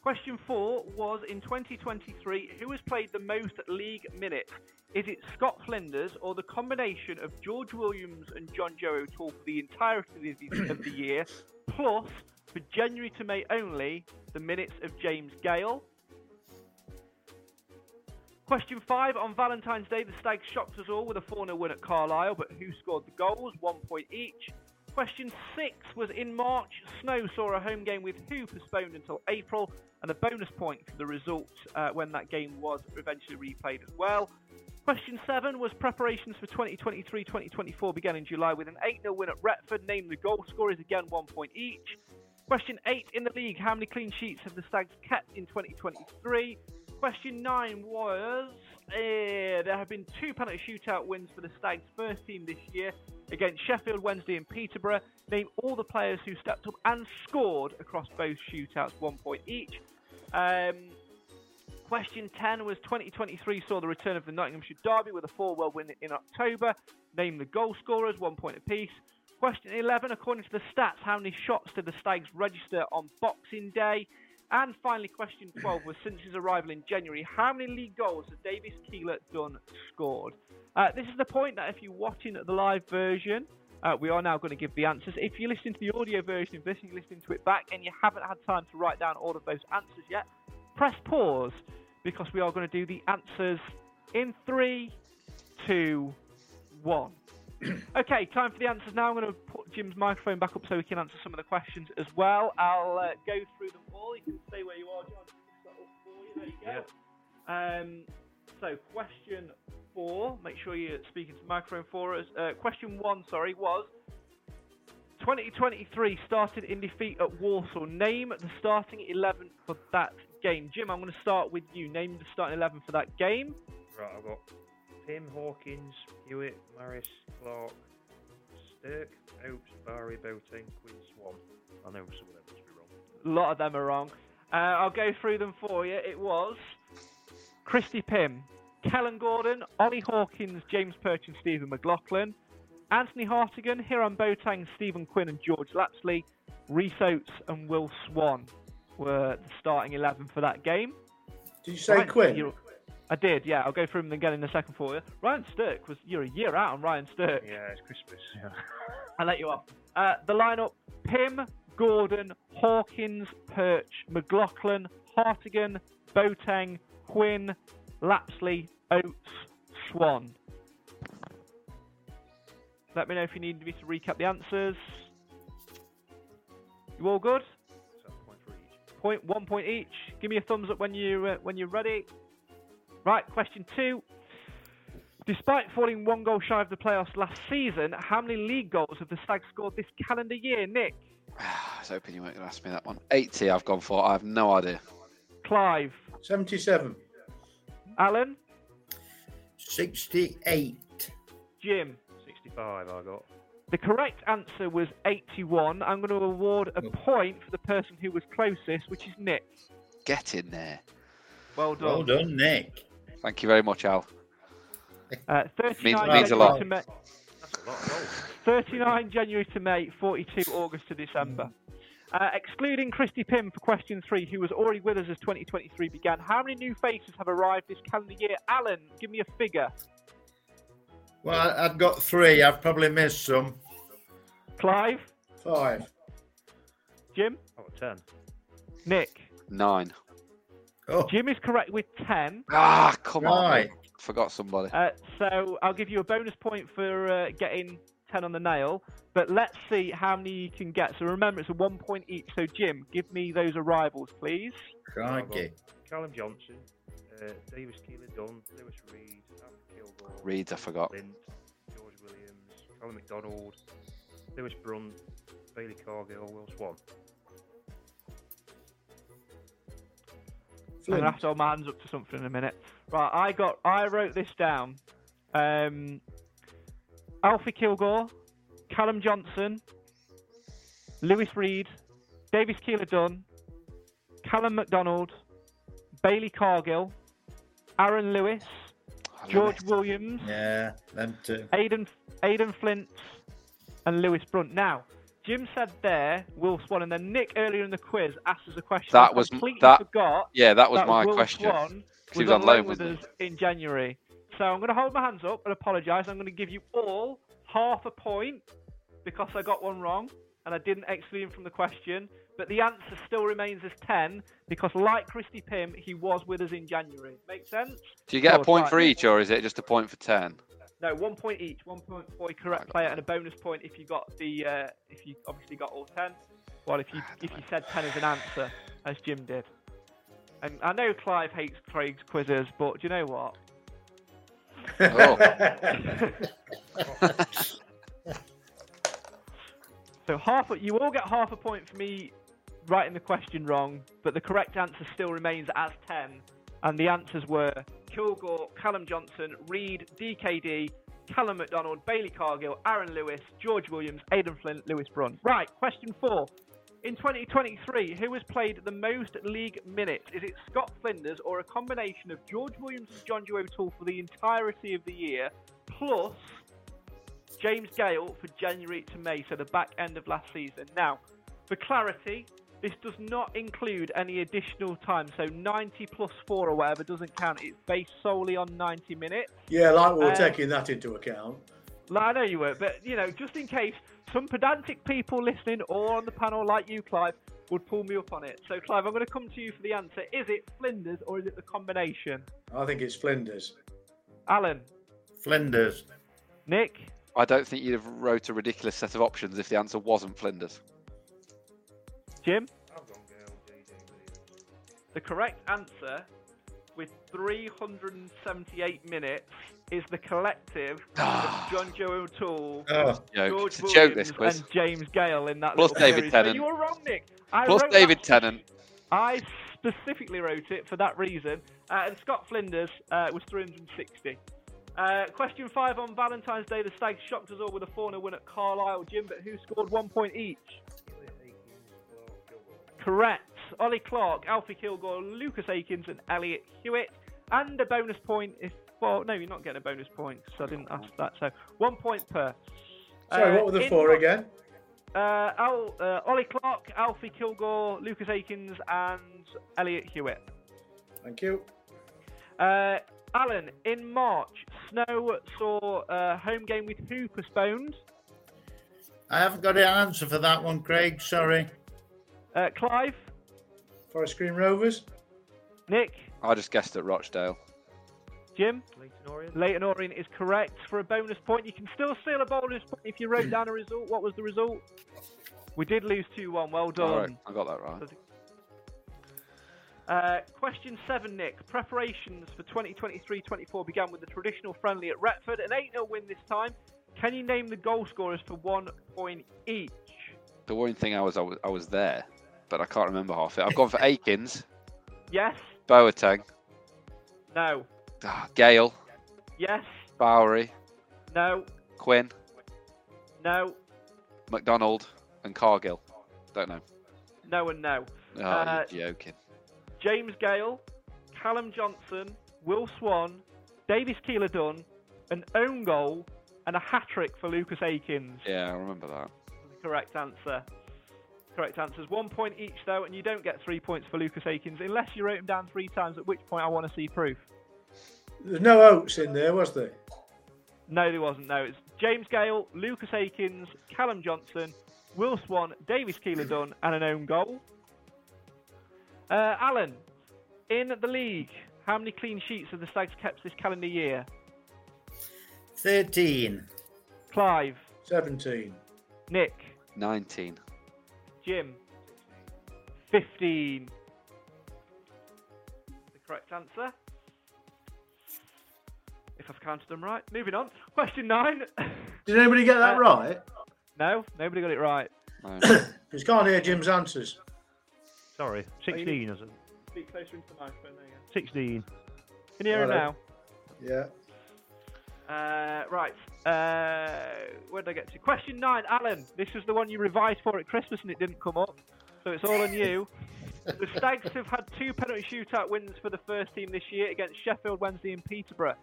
Speaker 2: Question four was in 2023, who has played the most league minutes? Is it Scott Flinders or the combination of George Williams and John Joe O'Toole for the entirety of the year, plus for January to May only, the minutes of James Gale? Question five on Valentine's Day, the Stags shocked us all with a 4 0 win at Carlisle, but who scored the goals? One point each. Question six was in March. Snow saw a home game with who postponed until April, and a bonus point for the result uh, when that game was eventually replayed as well. Question seven was preparations for 2023 2024 began in July with an 8 0 win at Retford. Name the goal scorers again, one point each. Question eight in the league how many clean sheets have the Stags kept in 2023? Question nine was uh, there have been two penalty shootout wins for the Stags' first team this year against Sheffield Wednesday and Peterborough. Name all the players who stepped up and scored across both shootouts, one point each. Um, question 10 was 2023 saw the return of the Nottinghamshire Derby with a 4 well win in October. Name the goal scorers, one point apiece. Question 11, according to the stats, how many shots did the Stags register on Boxing Day? And finally, question 12 was since his arrival in January, how many league goals has Davis Keeler Dunn scored? Uh, this is the point that if you're watching the live version, uh, we are now going to give the answers. If you're listening to the audio version of this you're listening to it back and you haven't had time to write down all of those answers yet, press pause because we are going to do the answers in three, two, one. okay, time for the answers now. I'm going to put Jim's microphone back up so he can answer some of the questions as well. I'll uh, go through them all. You can stay where you are, John. There you go. Yeah. Um, so, question four. Make sure you're speaking to the microphone for us. Uh, question one, sorry, was 2023 started in defeat at Walsall. Name the starting 11 for that game. Jim, I'm going to start with you. Name the starting 11 for that game.
Speaker 3: Right, I've got Tim Hawkins, Hewitt, Maris, Clarke, Stirk, Opes, Barry, Boateng, Quinn, Swan. I know some of them must be wrong.
Speaker 2: A lot of them are wrong. Uh, I'll go through them for you. It was Christy Pym, Kellen Gordon, Ollie Hawkins, James Perch, and Stephen McLaughlin, Anthony Hartigan, Hiram Boateng, Stephen Quinn, and George Lapslie. Rhys Oates and Will Swan were the starting 11 for that game.
Speaker 4: Did you say Quinn?
Speaker 2: You're- I did, yeah. I'll go through them again in a second for you. Ryan Stirk was you're a year out on Ryan Stirk.
Speaker 3: Yeah, it's Christmas. Yeah.
Speaker 2: I let you off. Uh, the lineup: Pym, Gordon, Hawkins, Perch, McLaughlin, Hartigan, Boateng, Quinn, Lapslie, Oates, Swan. Let me know if you need me to recap the answers. You all good? Point one point each. Give me a thumbs up when you uh, when you're ready. Right, question two. Despite falling one goal shy of the playoffs last season, how many league goals have the Stags scored this calendar year, Nick?
Speaker 5: I was hoping you weren't going to ask me that one. 80 I've gone for. I have no idea.
Speaker 2: Clive,
Speaker 4: 77.
Speaker 2: Alan,
Speaker 6: 68.
Speaker 2: Jim.
Speaker 3: 65 I got.
Speaker 2: The correct answer was 81. I'm going to award a point for the person who was closest, which is Nick.
Speaker 5: Get in there.
Speaker 2: Well done.
Speaker 6: Well done, Nick.
Speaker 5: Thank you very much, Al.
Speaker 2: Uh, 39,
Speaker 5: Means- means a
Speaker 2: January
Speaker 5: lot.
Speaker 2: To May, 39 January to May, 42 August to December. Uh, excluding Christy Pym for question three, who was already with us as 2023 began, how many new faces have arrived this calendar year? Alan, give me a figure.
Speaker 6: Well, I- I've got three. I've probably missed some.
Speaker 2: Clive,
Speaker 4: Five.
Speaker 2: Jim,
Speaker 3: I got 10.
Speaker 2: Nick.
Speaker 5: Nine.
Speaker 6: Oh,
Speaker 2: Jim is correct with 10.
Speaker 5: Ah, come on.
Speaker 6: right.
Speaker 5: Forgot somebody.
Speaker 2: Uh, so I'll give you a bonus point for uh, getting 10 on the nail. But let's see how many you can get. So remember, it's a one point each. So, Jim, give me those arrivals, please.
Speaker 6: Crikey.
Speaker 3: Callum Johnson, uh, Davis Keillor-Dunn, Lewis Reed, Alfred Kilgour,
Speaker 5: Reeds, I forgot.
Speaker 3: Flint, George Williams, Callum McDonald, Lewis Brunt, Bailey Cargill, Will Swan.
Speaker 2: I'm gonna have to hold my hands up to something in a minute. Right, I got, I wrote this down. Um, Alfie Kilgour, Callum Johnson, Lewis Reed, Davis Keillor-Dunn, Callum McDonald, Bailey Cargill, Aaron Lewis, George Williams,
Speaker 6: Yeah, them two.
Speaker 2: Aden Aden Flint, and Lewis Brunt. Now, Jim said there Will Swan, and then Nick earlier in the quiz asked us a question.
Speaker 5: That
Speaker 2: I
Speaker 5: was-
Speaker 2: completely
Speaker 5: that-
Speaker 2: forgot.
Speaker 5: yeah, that was my
Speaker 2: Will
Speaker 5: question.
Speaker 2: Swan was,
Speaker 5: was on loan,
Speaker 2: with us in January. So I'm going to hold my hands up and apologise. I'm going to give you all half a point because I got one wrong and I didn't exclude him from the question. But the answer still remains as 10 because, like Christy Pym, he was with us in January. Make sense?
Speaker 5: Do you get a point for each, or is it just a point for 10?
Speaker 2: No, one point each. One point for a correct player and a bonus point if you got the uh, if you obviously got all ten. Well, if you if you said ten as an answer, as Jim did. And I know Clive hates Craig's quizzes, but do you know what? so half a, you all get half a point for me writing the question wrong, but the correct answer still remains as ten. And the answers were Kilgour, Callum Johnson, Reed, DKD, Callum McDonald, Bailey Cargill, Aaron Lewis, George Williams, Aden Flint, Lewis Brun. Right, question four. In 2023, who has played the most league minutes? Is it Scott Flinders or a combination of George Williams and John Joe O'Toole for the entirety of the year, plus James Gale for January to May, so the back end of last season? Now, for clarity, this does not include any additional time, so 90 plus 4 or whatever doesn't count. It's based solely on 90 minutes.
Speaker 4: Yeah, like we're
Speaker 2: Uh,
Speaker 4: taking that into account.
Speaker 2: Like, I know you were, but you know, just in case some pedantic people listening or on the panel like you, Clive, would pull me up on it. So, Clive, I'm going to come to you for the answer. Is it Flinders or is it the combination?
Speaker 4: I think it's Flinders.
Speaker 2: Alan,
Speaker 6: Flinders.
Speaker 2: Nick,
Speaker 5: I don't think you'd have wrote a ridiculous set of options if the answer wasn't Flinders.
Speaker 2: Jim? The correct answer with 378 minutes is the collective of John Joe O'Toole,
Speaker 5: Oh. Joke.
Speaker 2: George
Speaker 5: It's a joke,
Speaker 2: Williams,
Speaker 5: this quiz.
Speaker 2: and James Gale in that
Speaker 5: Plus David
Speaker 2: series. So
Speaker 5: Tennant.
Speaker 2: you were wrong, Nick. I
Speaker 5: Plus David Tennant.
Speaker 2: I specifically wrote it for that reason. Uh, and Scott Flinders uh, was 360. Uh, question five on Valentine's Day, the Stags shocked us all with a 4 0 win at Carlisle. Jim, but who scored one point each? Correct. Ollie Clarke, Alfie Kilgour, Lucas Akins, and Elliott Hewitt. And a bonus point if. Well, no, you're not getting a bonus point because I didn't ask that. So one point per.
Speaker 4: Sorry,
Speaker 2: Uh,
Speaker 4: what were the four
Speaker 2: Mar-
Speaker 4: again?
Speaker 2: Uh, Al, uh, Ollie Clarke, Alfie Kilgour, Lucas Akins, and Elliott Hewitt.
Speaker 4: Thank you.
Speaker 2: Uh, Alan, in March, Snow saw a home game with who postponed?
Speaker 6: I haven't got an answer for that one, Craig. Sorry.
Speaker 2: Uh, Clive,
Speaker 4: Forest Green Rovers.
Speaker 2: Nick,
Speaker 5: I just guessed at Rochdale.
Speaker 2: Jim.
Speaker 3: Leyton Orient.
Speaker 2: Leyton Orient is correct for a bonus point. You can still steal a bonus point if you wrote down a result. What was the result? We did lose 2 1. Well done.
Speaker 5: All right, I got that right.
Speaker 2: Uh, question seven, Nick. Preparations for 2023-24 began with the traditional friendly at Retford, an 8-0 win this time. Can you name the goal scorers for one point each?
Speaker 5: The worrying thing I was, I was I was there, but I can't remember half it. I've gone for Akins,
Speaker 2: Yes.
Speaker 5: Boateng,
Speaker 2: No.
Speaker 5: ah, Gale,
Speaker 2: Yes.
Speaker 5: Bowery,
Speaker 2: No.
Speaker 5: Quinn,
Speaker 2: No.
Speaker 5: McDonald, and Cargill. Don't know.
Speaker 2: No and no.
Speaker 5: Oh,
Speaker 2: Uh,
Speaker 5: you're joking.
Speaker 2: James Gale, Callum Johnson, Will Swan, Davis Keillor-Dunn, an own goal, and a hat trick for Lucas Akins.
Speaker 5: Yeah, I remember that.
Speaker 2: The correct answer. Correct answers. One point each, though, and you don't get three points for Lucas Akins unless you wrote him down three times, at which point I want to see proof.
Speaker 4: There's no oats in there, was there?
Speaker 2: No, there wasn't. No, it's James Gale, Lucas Akins, Callum Johnson, Will Swan, Davis Keillor-Dunn, and an own goal. Uh, Alan, in the league, how many clean sheets have the Stags kept this calendar year?
Speaker 6: 13.
Speaker 2: Clive,
Speaker 4: 17.
Speaker 2: Nick,
Speaker 5: 19.
Speaker 2: Jim, 15. The correct answer. If I've counted them right. Moving on. Question nine.
Speaker 4: Did anybody get that
Speaker 2: Uh,
Speaker 4: right?
Speaker 2: no, nobody got it right.
Speaker 5: No.
Speaker 4: Because can't hear Jim's answers.
Speaker 3: Sorry,
Speaker 2: Oh,
Speaker 3: 16 is it?
Speaker 2: Speak closer into the microphone. There you go.
Speaker 3: 16.
Speaker 2: Can you hear him now?
Speaker 4: Yeah.
Speaker 2: Uh, right. Uh, where did I get to? Question nine, Alan. This was the one you revised for at Christmas and it didn't come up, so it's all on you. the Stags have had two penalty shootout wins for the first team this year against Sheffield Wednesday and Peterborough.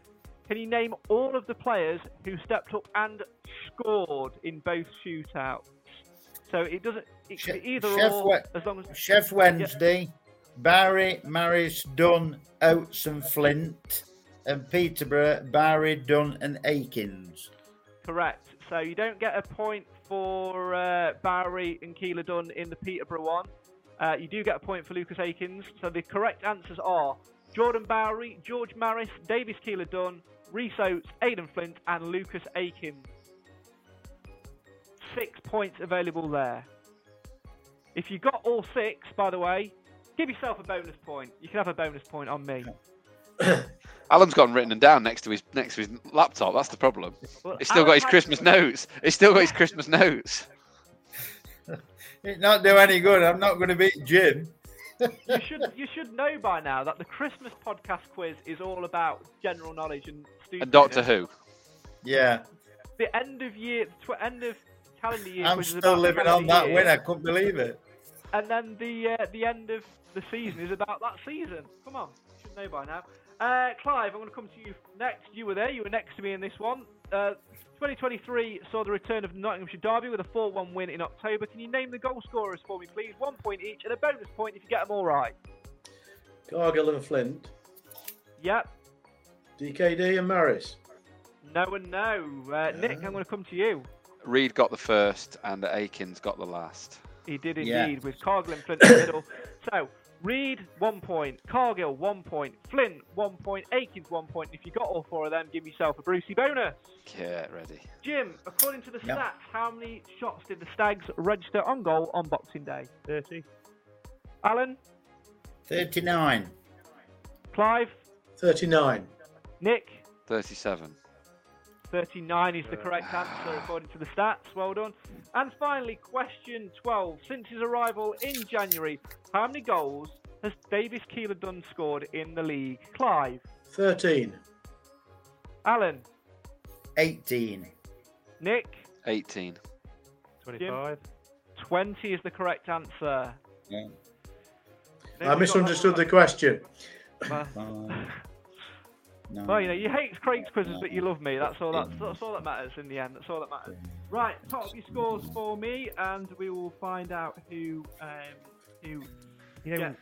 Speaker 2: Can you name all of the players who stepped up and scored in both shootouts? So it doesn't. It either
Speaker 6: Sheff,
Speaker 2: or,
Speaker 6: We-
Speaker 2: as long as
Speaker 6: Sheff Wednesday, Barry, Maris, Dunn, Oates, and Flint, and Peterborough, Barry, Dunn, and Akins.
Speaker 2: Correct. So you don't get a point for uh, Barry and Keillor-Dunn in the Peterborough one. Uh, you do get a point for Lucas Akins. So the correct answers are Jordan Bowery, George Maris, Davis Keeler Dunn, Rhys Oates, Aden Flint, and Lucas Akins. Six points available there. If you got all six, by the way, give yourself a bonus point. You can have a bonus point on me.
Speaker 5: Alan's gone them written down next to his next to his laptop. That's the problem.
Speaker 2: Well,
Speaker 5: He's still got his
Speaker 2: had-
Speaker 5: Christmas notes. He's still got his Christmas notes.
Speaker 6: It not do any good. I'm not going to beat Jim.
Speaker 2: you should you should know by now that the Christmas podcast quiz is all about general knowledge and student.
Speaker 5: And Doctor Who.
Speaker 6: Yeah,
Speaker 2: The end of year, tw- end of calendar year.
Speaker 6: I'm still living on that
Speaker 2: year,
Speaker 6: win. I couldn't believe it.
Speaker 2: And then the uh, the end of the season is about that season. Come on, you should know by now. Uh, Clive, I'm going to come to you next. You were there. You were next to me in this one. Uh, 2023 saw the return of Nottinghamshire Derby with a 4-1 win in October. Can you name the goal scorers for me, please? One point each, and a bonus point if you get them all right.
Speaker 4: Cargill and Flint.
Speaker 2: Yep.
Speaker 4: DKD and Maris.
Speaker 2: No and no. Uh, Nick, I'm going to come to you.
Speaker 5: Reed got the first, and Akins got the last.
Speaker 2: He did
Speaker 6: Yeah.
Speaker 2: indeed, with Cargill and Flint in the middle. So, Reed, one point. Cargill, one point. Flint, one point. Akins, one point. If you got all four of them, give yourself a Brucey bonus.
Speaker 5: Get ready.
Speaker 2: Jim, according to the
Speaker 6: Yep.
Speaker 2: stats, how many shots did the Stags register on goal on Boxing Day?
Speaker 3: 30.
Speaker 2: Alan,
Speaker 6: 39.
Speaker 2: Clive,
Speaker 4: 39.
Speaker 2: Nick,
Speaker 5: 37.
Speaker 2: 39 is the correct answer according to the stats. Well done. And finally, question 12. Since his arrival in January, how many goals has Davis Keillor-Dunn scored in the league? Clive,
Speaker 4: 13.
Speaker 2: Alan,
Speaker 6: 18.
Speaker 2: Nick,
Speaker 5: 18.
Speaker 3: 25.
Speaker 2: 20 is the correct answer.
Speaker 6: Yeah.
Speaker 4: I misunderstood the question.
Speaker 2: one?
Speaker 6: No.
Speaker 2: Well, you know, you hate Craig's quizzes, but you love me. That's all. That's, that's all that matters in the end. That's all that matters. Right, top up your scores for me, and we will find out who um, who
Speaker 3: You know,
Speaker 2: gets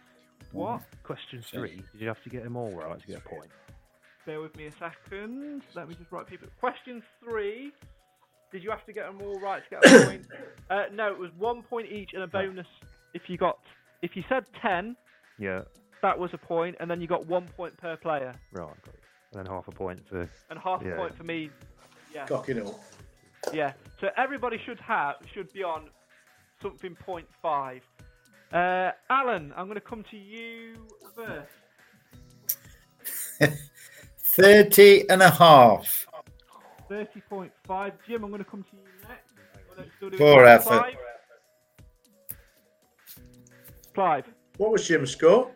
Speaker 2: what.
Speaker 3: question three, did you have to get them all right to get a point?
Speaker 2: Bear with me a second. Let me just write people. Question three. Did you have to get them all right to get a point? Uh, no, it was one point each and a bonus if you got. If you said ten,
Speaker 3: Yeah,
Speaker 2: that was a point, and then you got one point per player,
Speaker 3: right, got it. And then half a point for.
Speaker 2: and half
Speaker 3: Yeah.
Speaker 2: a point for me. Yeah,
Speaker 4: Cocking up.
Speaker 2: yeah. So everybody should have should be on something point five. Uh, Alan, I'm going to come to you first.
Speaker 6: 30 and a half.
Speaker 2: Thirty point five. Jim, I'm going to come to you next. No, still doing
Speaker 6: Poor
Speaker 2: Clive.
Speaker 6: effort.
Speaker 2: Clive.
Speaker 4: What was Jim's score?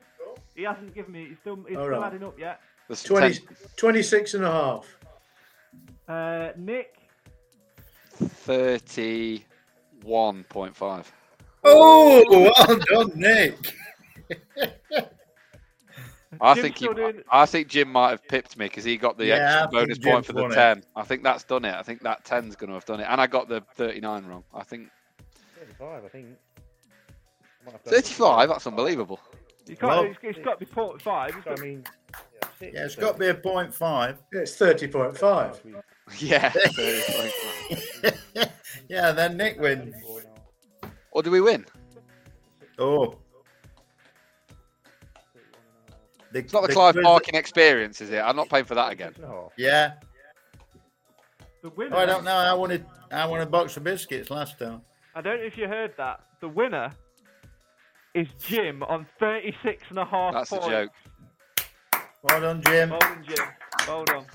Speaker 2: He hasn't given me. He's still, he's
Speaker 4: All
Speaker 2: still
Speaker 4: right.
Speaker 2: adding up yet.
Speaker 5: There's
Speaker 4: 20,
Speaker 5: 10
Speaker 4: 26 and a half.
Speaker 2: Uh, Nick.
Speaker 5: 31.5.
Speaker 6: Oh, well done, Nick.
Speaker 5: I
Speaker 2: Jim's
Speaker 5: think he,
Speaker 2: doing-
Speaker 5: I think Jim might have pipped me because he got the
Speaker 6: Yeah,
Speaker 5: extra bonus
Speaker 6: Jim's
Speaker 5: point for the
Speaker 6: won it.
Speaker 5: 10. I think that's done it. I think that 10's going to have done it. And I got the 39 wrong. I think
Speaker 3: 35, I think.
Speaker 5: 35, that's unbelievable.
Speaker 2: You can't,
Speaker 6: Well-
Speaker 2: it's, it's got to be point five. It's
Speaker 3: So, I
Speaker 2: got-
Speaker 3: mean,
Speaker 6: Yeah, it's got to be a point five.
Speaker 4: Yeah, it's 30.5.
Speaker 5: Yeah. 30.5.
Speaker 6: yeah, then Nick wins.
Speaker 5: or do we win?
Speaker 6: Oh. The,
Speaker 5: It's not the, Clive
Speaker 6: quiz-
Speaker 5: Parking experience, is it? I'm not paying for that again.
Speaker 6: Yeah.
Speaker 2: the winner.
Speaker 6: Oh, I don't know. I wanted I wanted a box of biscuits last time.
Speaker 2: I don't know if you heard that. The winner is Jim on 36 and a half
Speaker 5: That's a joke.
Speaker 6: Well done, Jim.
Speaker 2: Well done, Jim. Well done.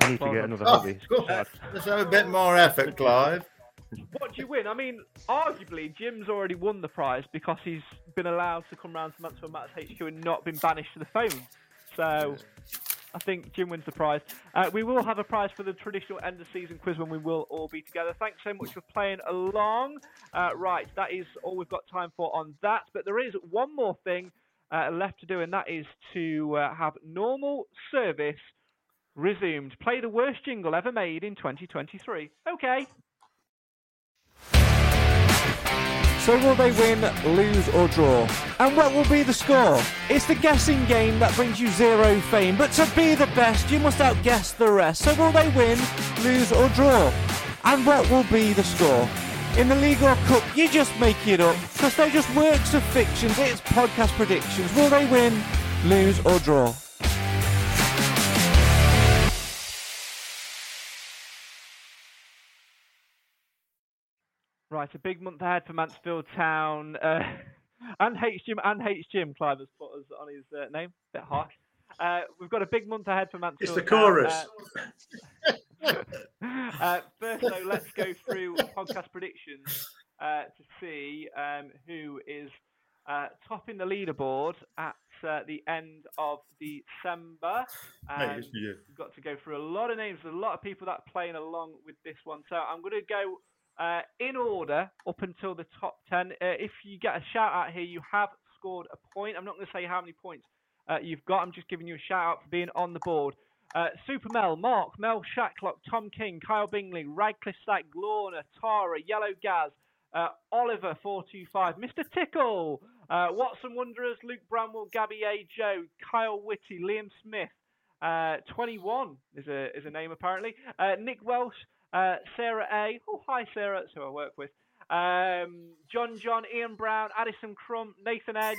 Speaker 3: I need to get
Speaker 2: done.
Speaker 3: another
Speaker 6: Oh,
Speaker 3: hobby.
Speaker 6: good. Let's have a bit more effort, Clive.
Speaker 2: What do you win? I mean, arguably, Jim's already won the prize because he's been allowed to come round to Mansfield Matters HQ and not been banished to the phone. So, I think Jim wins the prize. Uh, we will have a prize for the traditional end of season quiz when we will all be together. Thanks so much for playing along. Uh, right, that is all we've got time for on that. But there is one more thing uh, left to do, and that is to uh, have normal service resumed. Play the worst jingle ever made in 2023. Okay.
Speaker 8: So will they win, lose or draw? And what will be the score? It's the guessing game that brings you zero fame, but to be the best you must outguess the rest. So will they win, lose or draw? And what will be the score? In the League or Cup, you just make it up, because they're just works of fictions, it's podcast predictions. Will they win, lose or draw?
Speaker 2: Right, a big month ahead for Mansfield Town. Uh, and H Jim and H Jim Clive has put us on his uh, name. Bit harsh. Uh, we've got a big month ahead for Mansfield.
Speaker 4: It's the
Speaker 2: Town.
Speaker 4: chorus.
Speaker 2: Uh, uh, first, though, let's go through podcast predictions uh, to see um, who is uh, topping the leaderboard at uh, the end of December.
Speaker 6: Yeah.
Speaker 2: We've got to go through a lot of names. A lot of people that are playing along with this one. So I'm going to go uh, in order up until the top 10. Uh, if you get a shout out here, you have scored a point. I'm not going to say how many points uh, you've got. I'm just giving you a shout out for being on the board. Uh, Super Mel, Mark, Mel Shacklock, Tom King, Kyle Bingley, Radcliffe Stack, Glorna, Tara, Yellow Gaz, uh, Oliver 425, Mr. Tickle, uh, Watson Wanderers, Luke Bramwell, Gabby A. Joe, Kyle Whitty, Liam Smith, uh, 21 is a is a name apparently. Nick Welsh, uh, Sarah A. Oh hi Sarah, that's who I work with. Um, John John, Ian Brown, Addison Crump, Nathan Edge.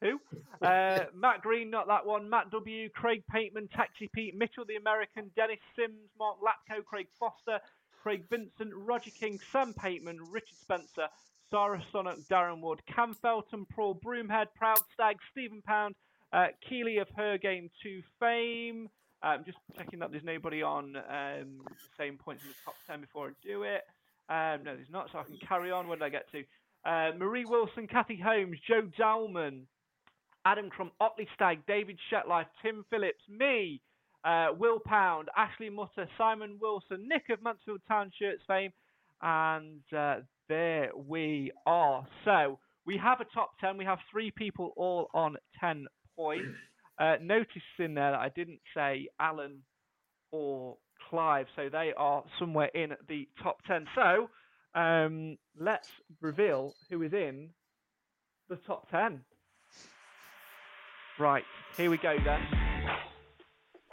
Speaker 2: Who? Uh, Matt Green, not that one. Matt W. Craig Pateman, Taxi Pete, Mitchell the American, Dennis Sims, Mark Lapco, Craig Foster, Craig Vincent, Roger King, Sam Pateman, Richard Spencer, Sarah Sonnock, Darren Wood, Cam Felton, Paul Broomhead, Proud Stag, Stephen Pound, uh, Keeley of Her Game 2 fame. Um, just checking that there's nobody on um, the same points in the top 10 before I do it. Um, no, there's not, so I can carry on. Where I get to? Uh, Marie Wilson, Kathy Holmes, Joe Dalman, Adam Crump, Otley Stagg, David Shetlife, Tim Phillips, me, uh, Will Pound, Ashley Mutter, Simon Wilson, Nick of Mansfield Town Shirts fame, and uh, there we are. So we have a top 10. We have three people all on 10 points. Uh, notice in there that I didn't say Alan or Clive. So they are somewhere in the top 10. So um, let's reveal who is in the top 10. Right, here we go then.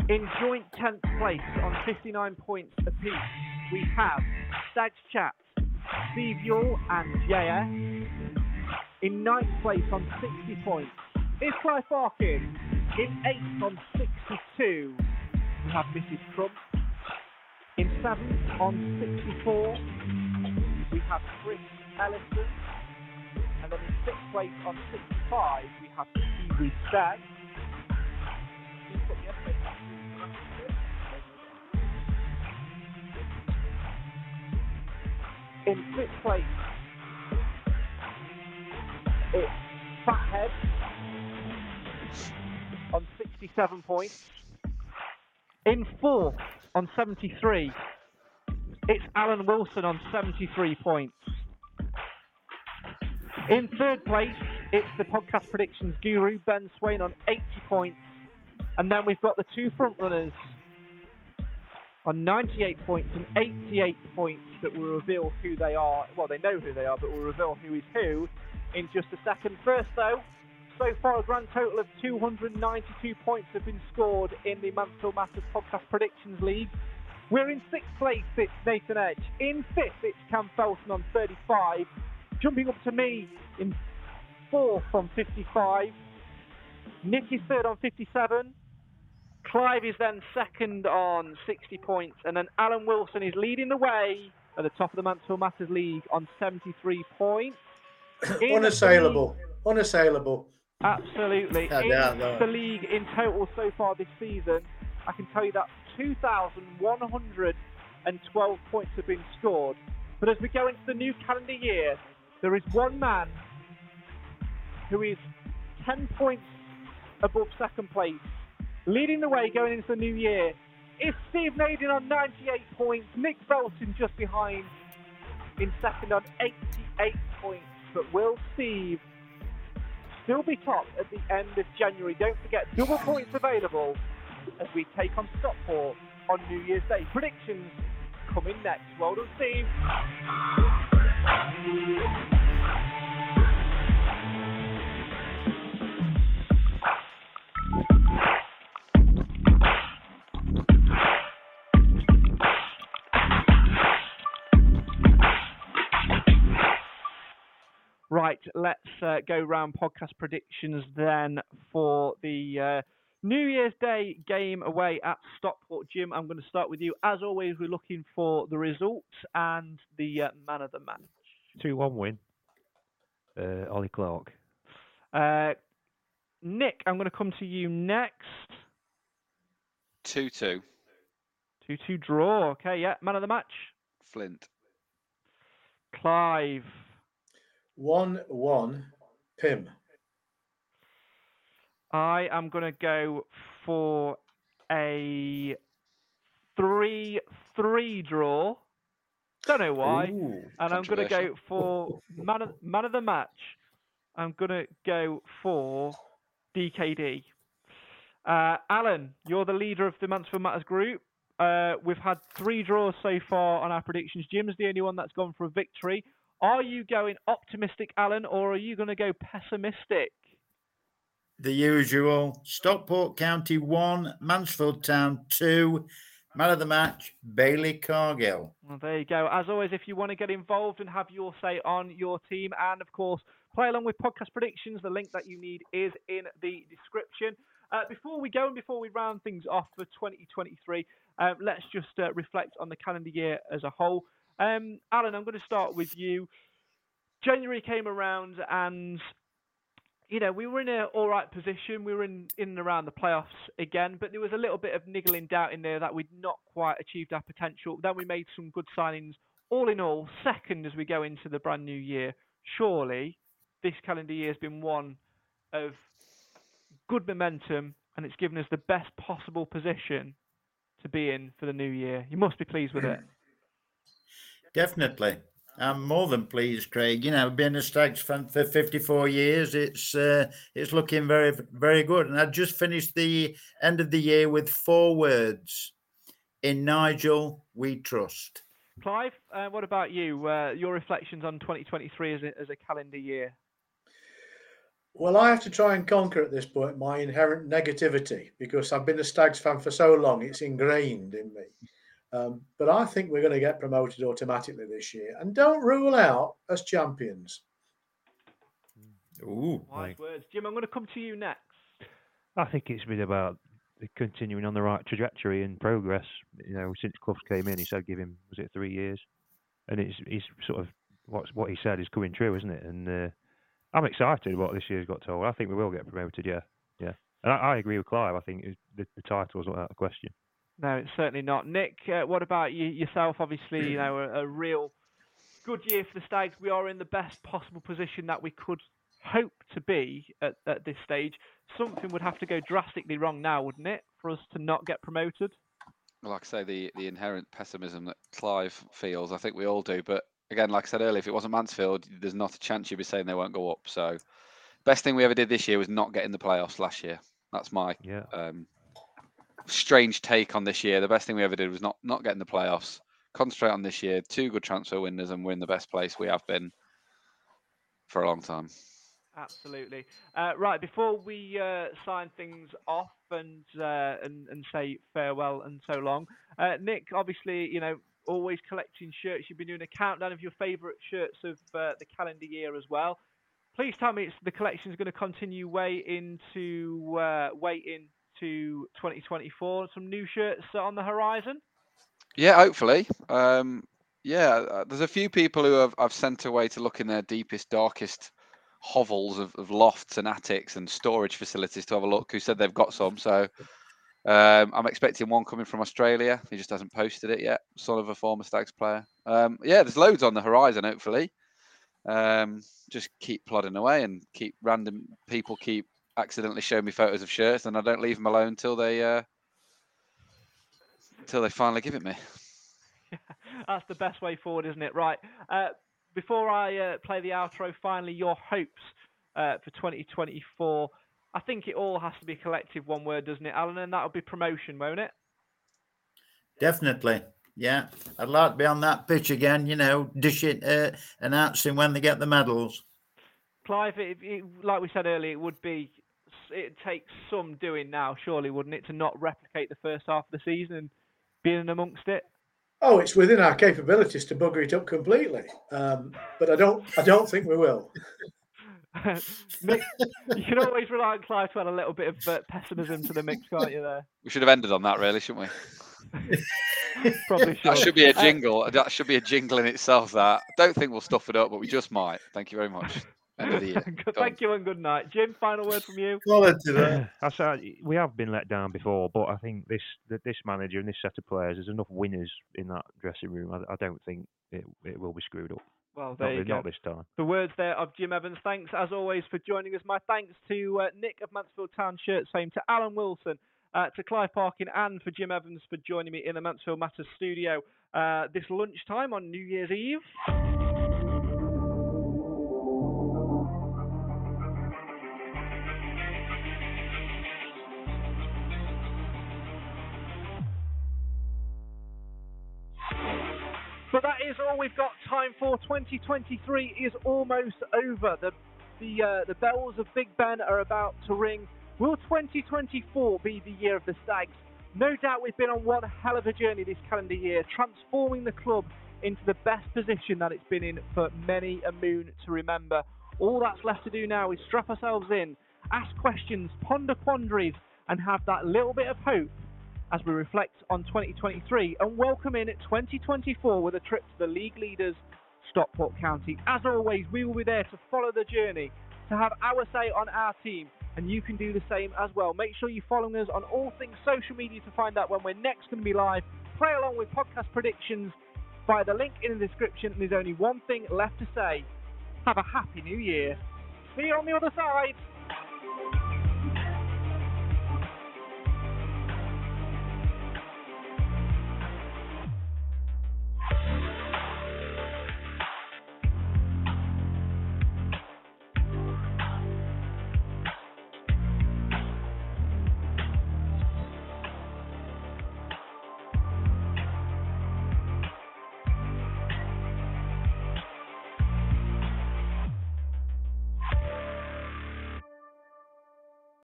Speaker 2: In joint 10th place on 59 points apiece, we have Stags Chat, Steve Yule, and JS. In ninth place on 60 points is Clive Barkin. In eighth on 62, we have Mrs. Trump. In seventh on 64, we have Chris Ellison. And then in sixth place on 65, we have Kiwi Stag. In fifth place, it's Fathead on 67 points. In fourth on 73, it's Alan Wilson on 73 points. In third place, it's the podcast predictions guru Ben Swain on 80 points. And then we've got the two front runners on 98 points and 88 points that will reveal who they are. Well, they know who they are, but we'll reveal who is who in just a second. First, though, so far a grand total of 292 points have been scored in the Mansfield Matters Podcast Predictions League. We're in sixth place, it's Nathan Edge. In fifth, it's Cam Felton on 35. Jumping up to me in fourth on 55. Nick is third on 57. Clive is then second on 60 points. And then Alan Wilson is leading the way at the top of the Mansfield Matters League on 73 points. In
Speaker 4: Unassailable. Unassailable.
Speaker 2: Absolutely. In
Speaker 4: doubt
Speaker 2: the league in total so far this season, I can tell you that 2,112 points have been scored. But as we go into the new calendar year, there is one man who is 10 points above second place. Leading the way going into the new year is Steve Naden on 98 points, Nick Felton just behind in second on 88 points. But will Steve still be top at the end of January? Don't forget, double points available as we take on Stockport on New Year's Day. Predictions coming next. Well done, Steve. Right, let's uh, go round podcast predictions then for the uh, New Year's Day game away at Stockport Jim. I'm going to start with you. As always, we're looking for the results and the uh, man of the match.
Speaker 3: 2 1 win. Uh, Ollie Clark.
Speaker 2: Uh, Nick, I'm going to come to you next.
Speaker 5: 2 2.
Speaker 2: 2 2 draw. Okay, yeah. Man of the match.
Speaker 5: Flint.
Speaker 2: Clive.
Speaker 4: 1 1 Pym.
Speaker 2: I am going to go for a 3 3 draw. Don't know why.
Speaker 4: Ooh,
Speaker 2: and I'm going to go for man of, man of the match. I'm going to go for DKD. Uh, Alan, you're the leader of the Mansfield Matters group. Uh, we've had three draws so far on our predictions. Jim's the only one that's gone for a victory. Are you going optimistic, Alan, or are you going to go pessimistic?
Speaker 6: The usual Stockport County 1, Mansfield Town 2, man of the match, Bailey Cargill.
Speaker 2: Well, there you go. As always, if you want to get involved and have your say on your team, and of course, play along with podcast predictions, the link that you need is in the description. Uh, before we go and before we round things off for 2023, uh, let's just uh, reflect on the calendar year as a whole. Um, Alan, I'm going to start with you. January came around and you know, we were in an all right position. We were in, in and around the playoffs again, but there was a little bit of niggling doubt in there that we'd not quite achieved our potential. Then we made some good signings. All in all, second as we go into the brand new year. Surely, this calendar year has been one of good momentum, and it's given us the best possible position to be in for the new year. You must be pleased with it.
Speaker 6: Definitely. I'm more than pleased, Craig. You know, being a Stags fan for 54 years, it's uh, it's looking very, very good. And I just finished the end of the year with four words: In Nigel, we trust.
Speaker 2: Clive, uh, what about you? Uh, your reflections on 2023 as a, as a calendar year?
Speaker 4: Well, I have to try and conquer at this point my inherent negativity because I've been a Stags fan for so long, it's ingrained in me. Um, but I think we're going to get promoted automatically this year and don't rule out as champions.
Speaker 3: Ooh,
Speaker 2: Wise words. Jim, I'm going to come to you next.
Speaker 3: I think it's been about continuing on the right trajectory and progress. You know, since Clough's came in, he said give him was it three years, and it's he's sort of what's what he said is coming true, isn't it? And uh, I'm excited what this year's got told. I think we will get promoted. Yeah, yeah. And I, I agree with Clive. I think the, the title is not out of question.
Speaker 2: No, it's certainly not. Nick, uh, what about you yourself? Obviously, you know, a, a real good year for the Stags. We are in the best possible position that we could hope to be at, at this stage. Something would have to go drastically wrong now, wouldn't it, for us to not get promoted?
Speaker 5: Well, like I say, the the inherent pessimism that Clive feels, I think we all do. But again, like I said earlier, if it wasn't Mansfield, there's not a chance you'd be saying they won't go up. So, best thing we ever did this year was not get in the playoffs last year. That's my
Speaker 3: yeah.
Speaker 5: um, strange take on this year. The best thing we ever did was not not get in the playoffs. Concentrate on this year. Two good transfer windows, and we're in the best place we have been for a long time.
Speaker 2: Absolutely. Uh, right, before we uh, sign things off and, uh, and and say farewell and so long, uh, Nick, obviously, you know, always collecting shirts. You've been doing a countdown of your favourite shirts of uh, the calendar year as well. Please tell me the collection is going to continue way into uh, way into 2024. Some new shirts on the horizon.
Speaker 5: Yeah, hopefully. Um, yeah, uh, there's a few people who have I've sent away to look in their deepest, darkest hovels of, of lofts and attics and storage facilities to have a look. Who said they've got some? So um, I'm expecting one coming from Australia. He just hasn't posted it yet. Son of a former Stags player. Um, yeah, there's loads on the horizon. Hopefully, um, just keep plodding away and keep random people keep accidentally show me photos of shirts, and I don't leave them alone until they uh, until they finally give it me.
Speaker 2: That's the best way forward, isn't it? Right. Uh, before I uh, play the outro, finally, your hopes uh, for 2024. I think it all has to be collective, one word, doesn't it, Alan? And that'll be promotion, won't it?
Speaker 6: Definitely. Yeah. I'd like to be on that pitch again, you know, dishing, it, uh, announcing when they get the medals.
Speaker 2: Clive, it, it, like we said earlier, it would be, it takes some doing now, surely, wouldn't it, to not replicate the first half of the season and being amongst it?
Speaker 4: Oh, it's within our capabilities to bugger it up completely, um, but I don't. I don't think we will.
Speaker 2: Nick, you can always rely on Clive to add a little bit of uh, pessimism to the mix, can't you? There.
Speaker 5: We should have ended on that, really, shouldn't we?
Speaker 2: Probably should.
Speaker 5: That should be a
Speaker 2: Uh,
Speaker 5: jingle. that should be a jingle in itself. That I don't think we'll stuff it up, but we just might. Thank you very much. End of the year.
Speaker 2: Thank you and good night, Jim. Final word from you.
Speaker 3: I said we have been let down before, but I think this that this manager and this set of players, there's enough winners in that dressing room. I, I don't think it, it will be screwed up.
Speaker 2: Well,
Speaker 3: Not
Speaker 2: there you go.
Speaker 3: Not this time.
Speaker 2: The words there of Jim Evans. Thanks as always for joining us. My thanks to uh, Nick of Mansfield Town Shirts Same, to Alan Wilson, uh, to Clive Parkin, and for Jim Evans for joining me in the Mansfield Matters studio uh, this lunchtime on New Year's Eve. But that is all we've got time for. 2023 is almost over. The the uh, the bells of Big Ben are about to ring. Will 2024 be the year of the Stags? No doubt we've been on one hell of a journey this calendar year, transforming the club into the best position that it's been in for many a moon to remember. All that's left to do now is strap ourselves in, ask questions, ponder quandaries, and have that little bit of hope as we reflect on 2023 and welcome in 2024 with a trip to the league leaders, Stockport County. As always, we will be there to follow the journey, to have our say on our team, and you can do the same as well. Make sure you're following us on all things social media to find out when we're next going to be live. Play along with podcast predictions via the link in the description, and there's only one thing left to say. Have a happy new year. See you on the other side.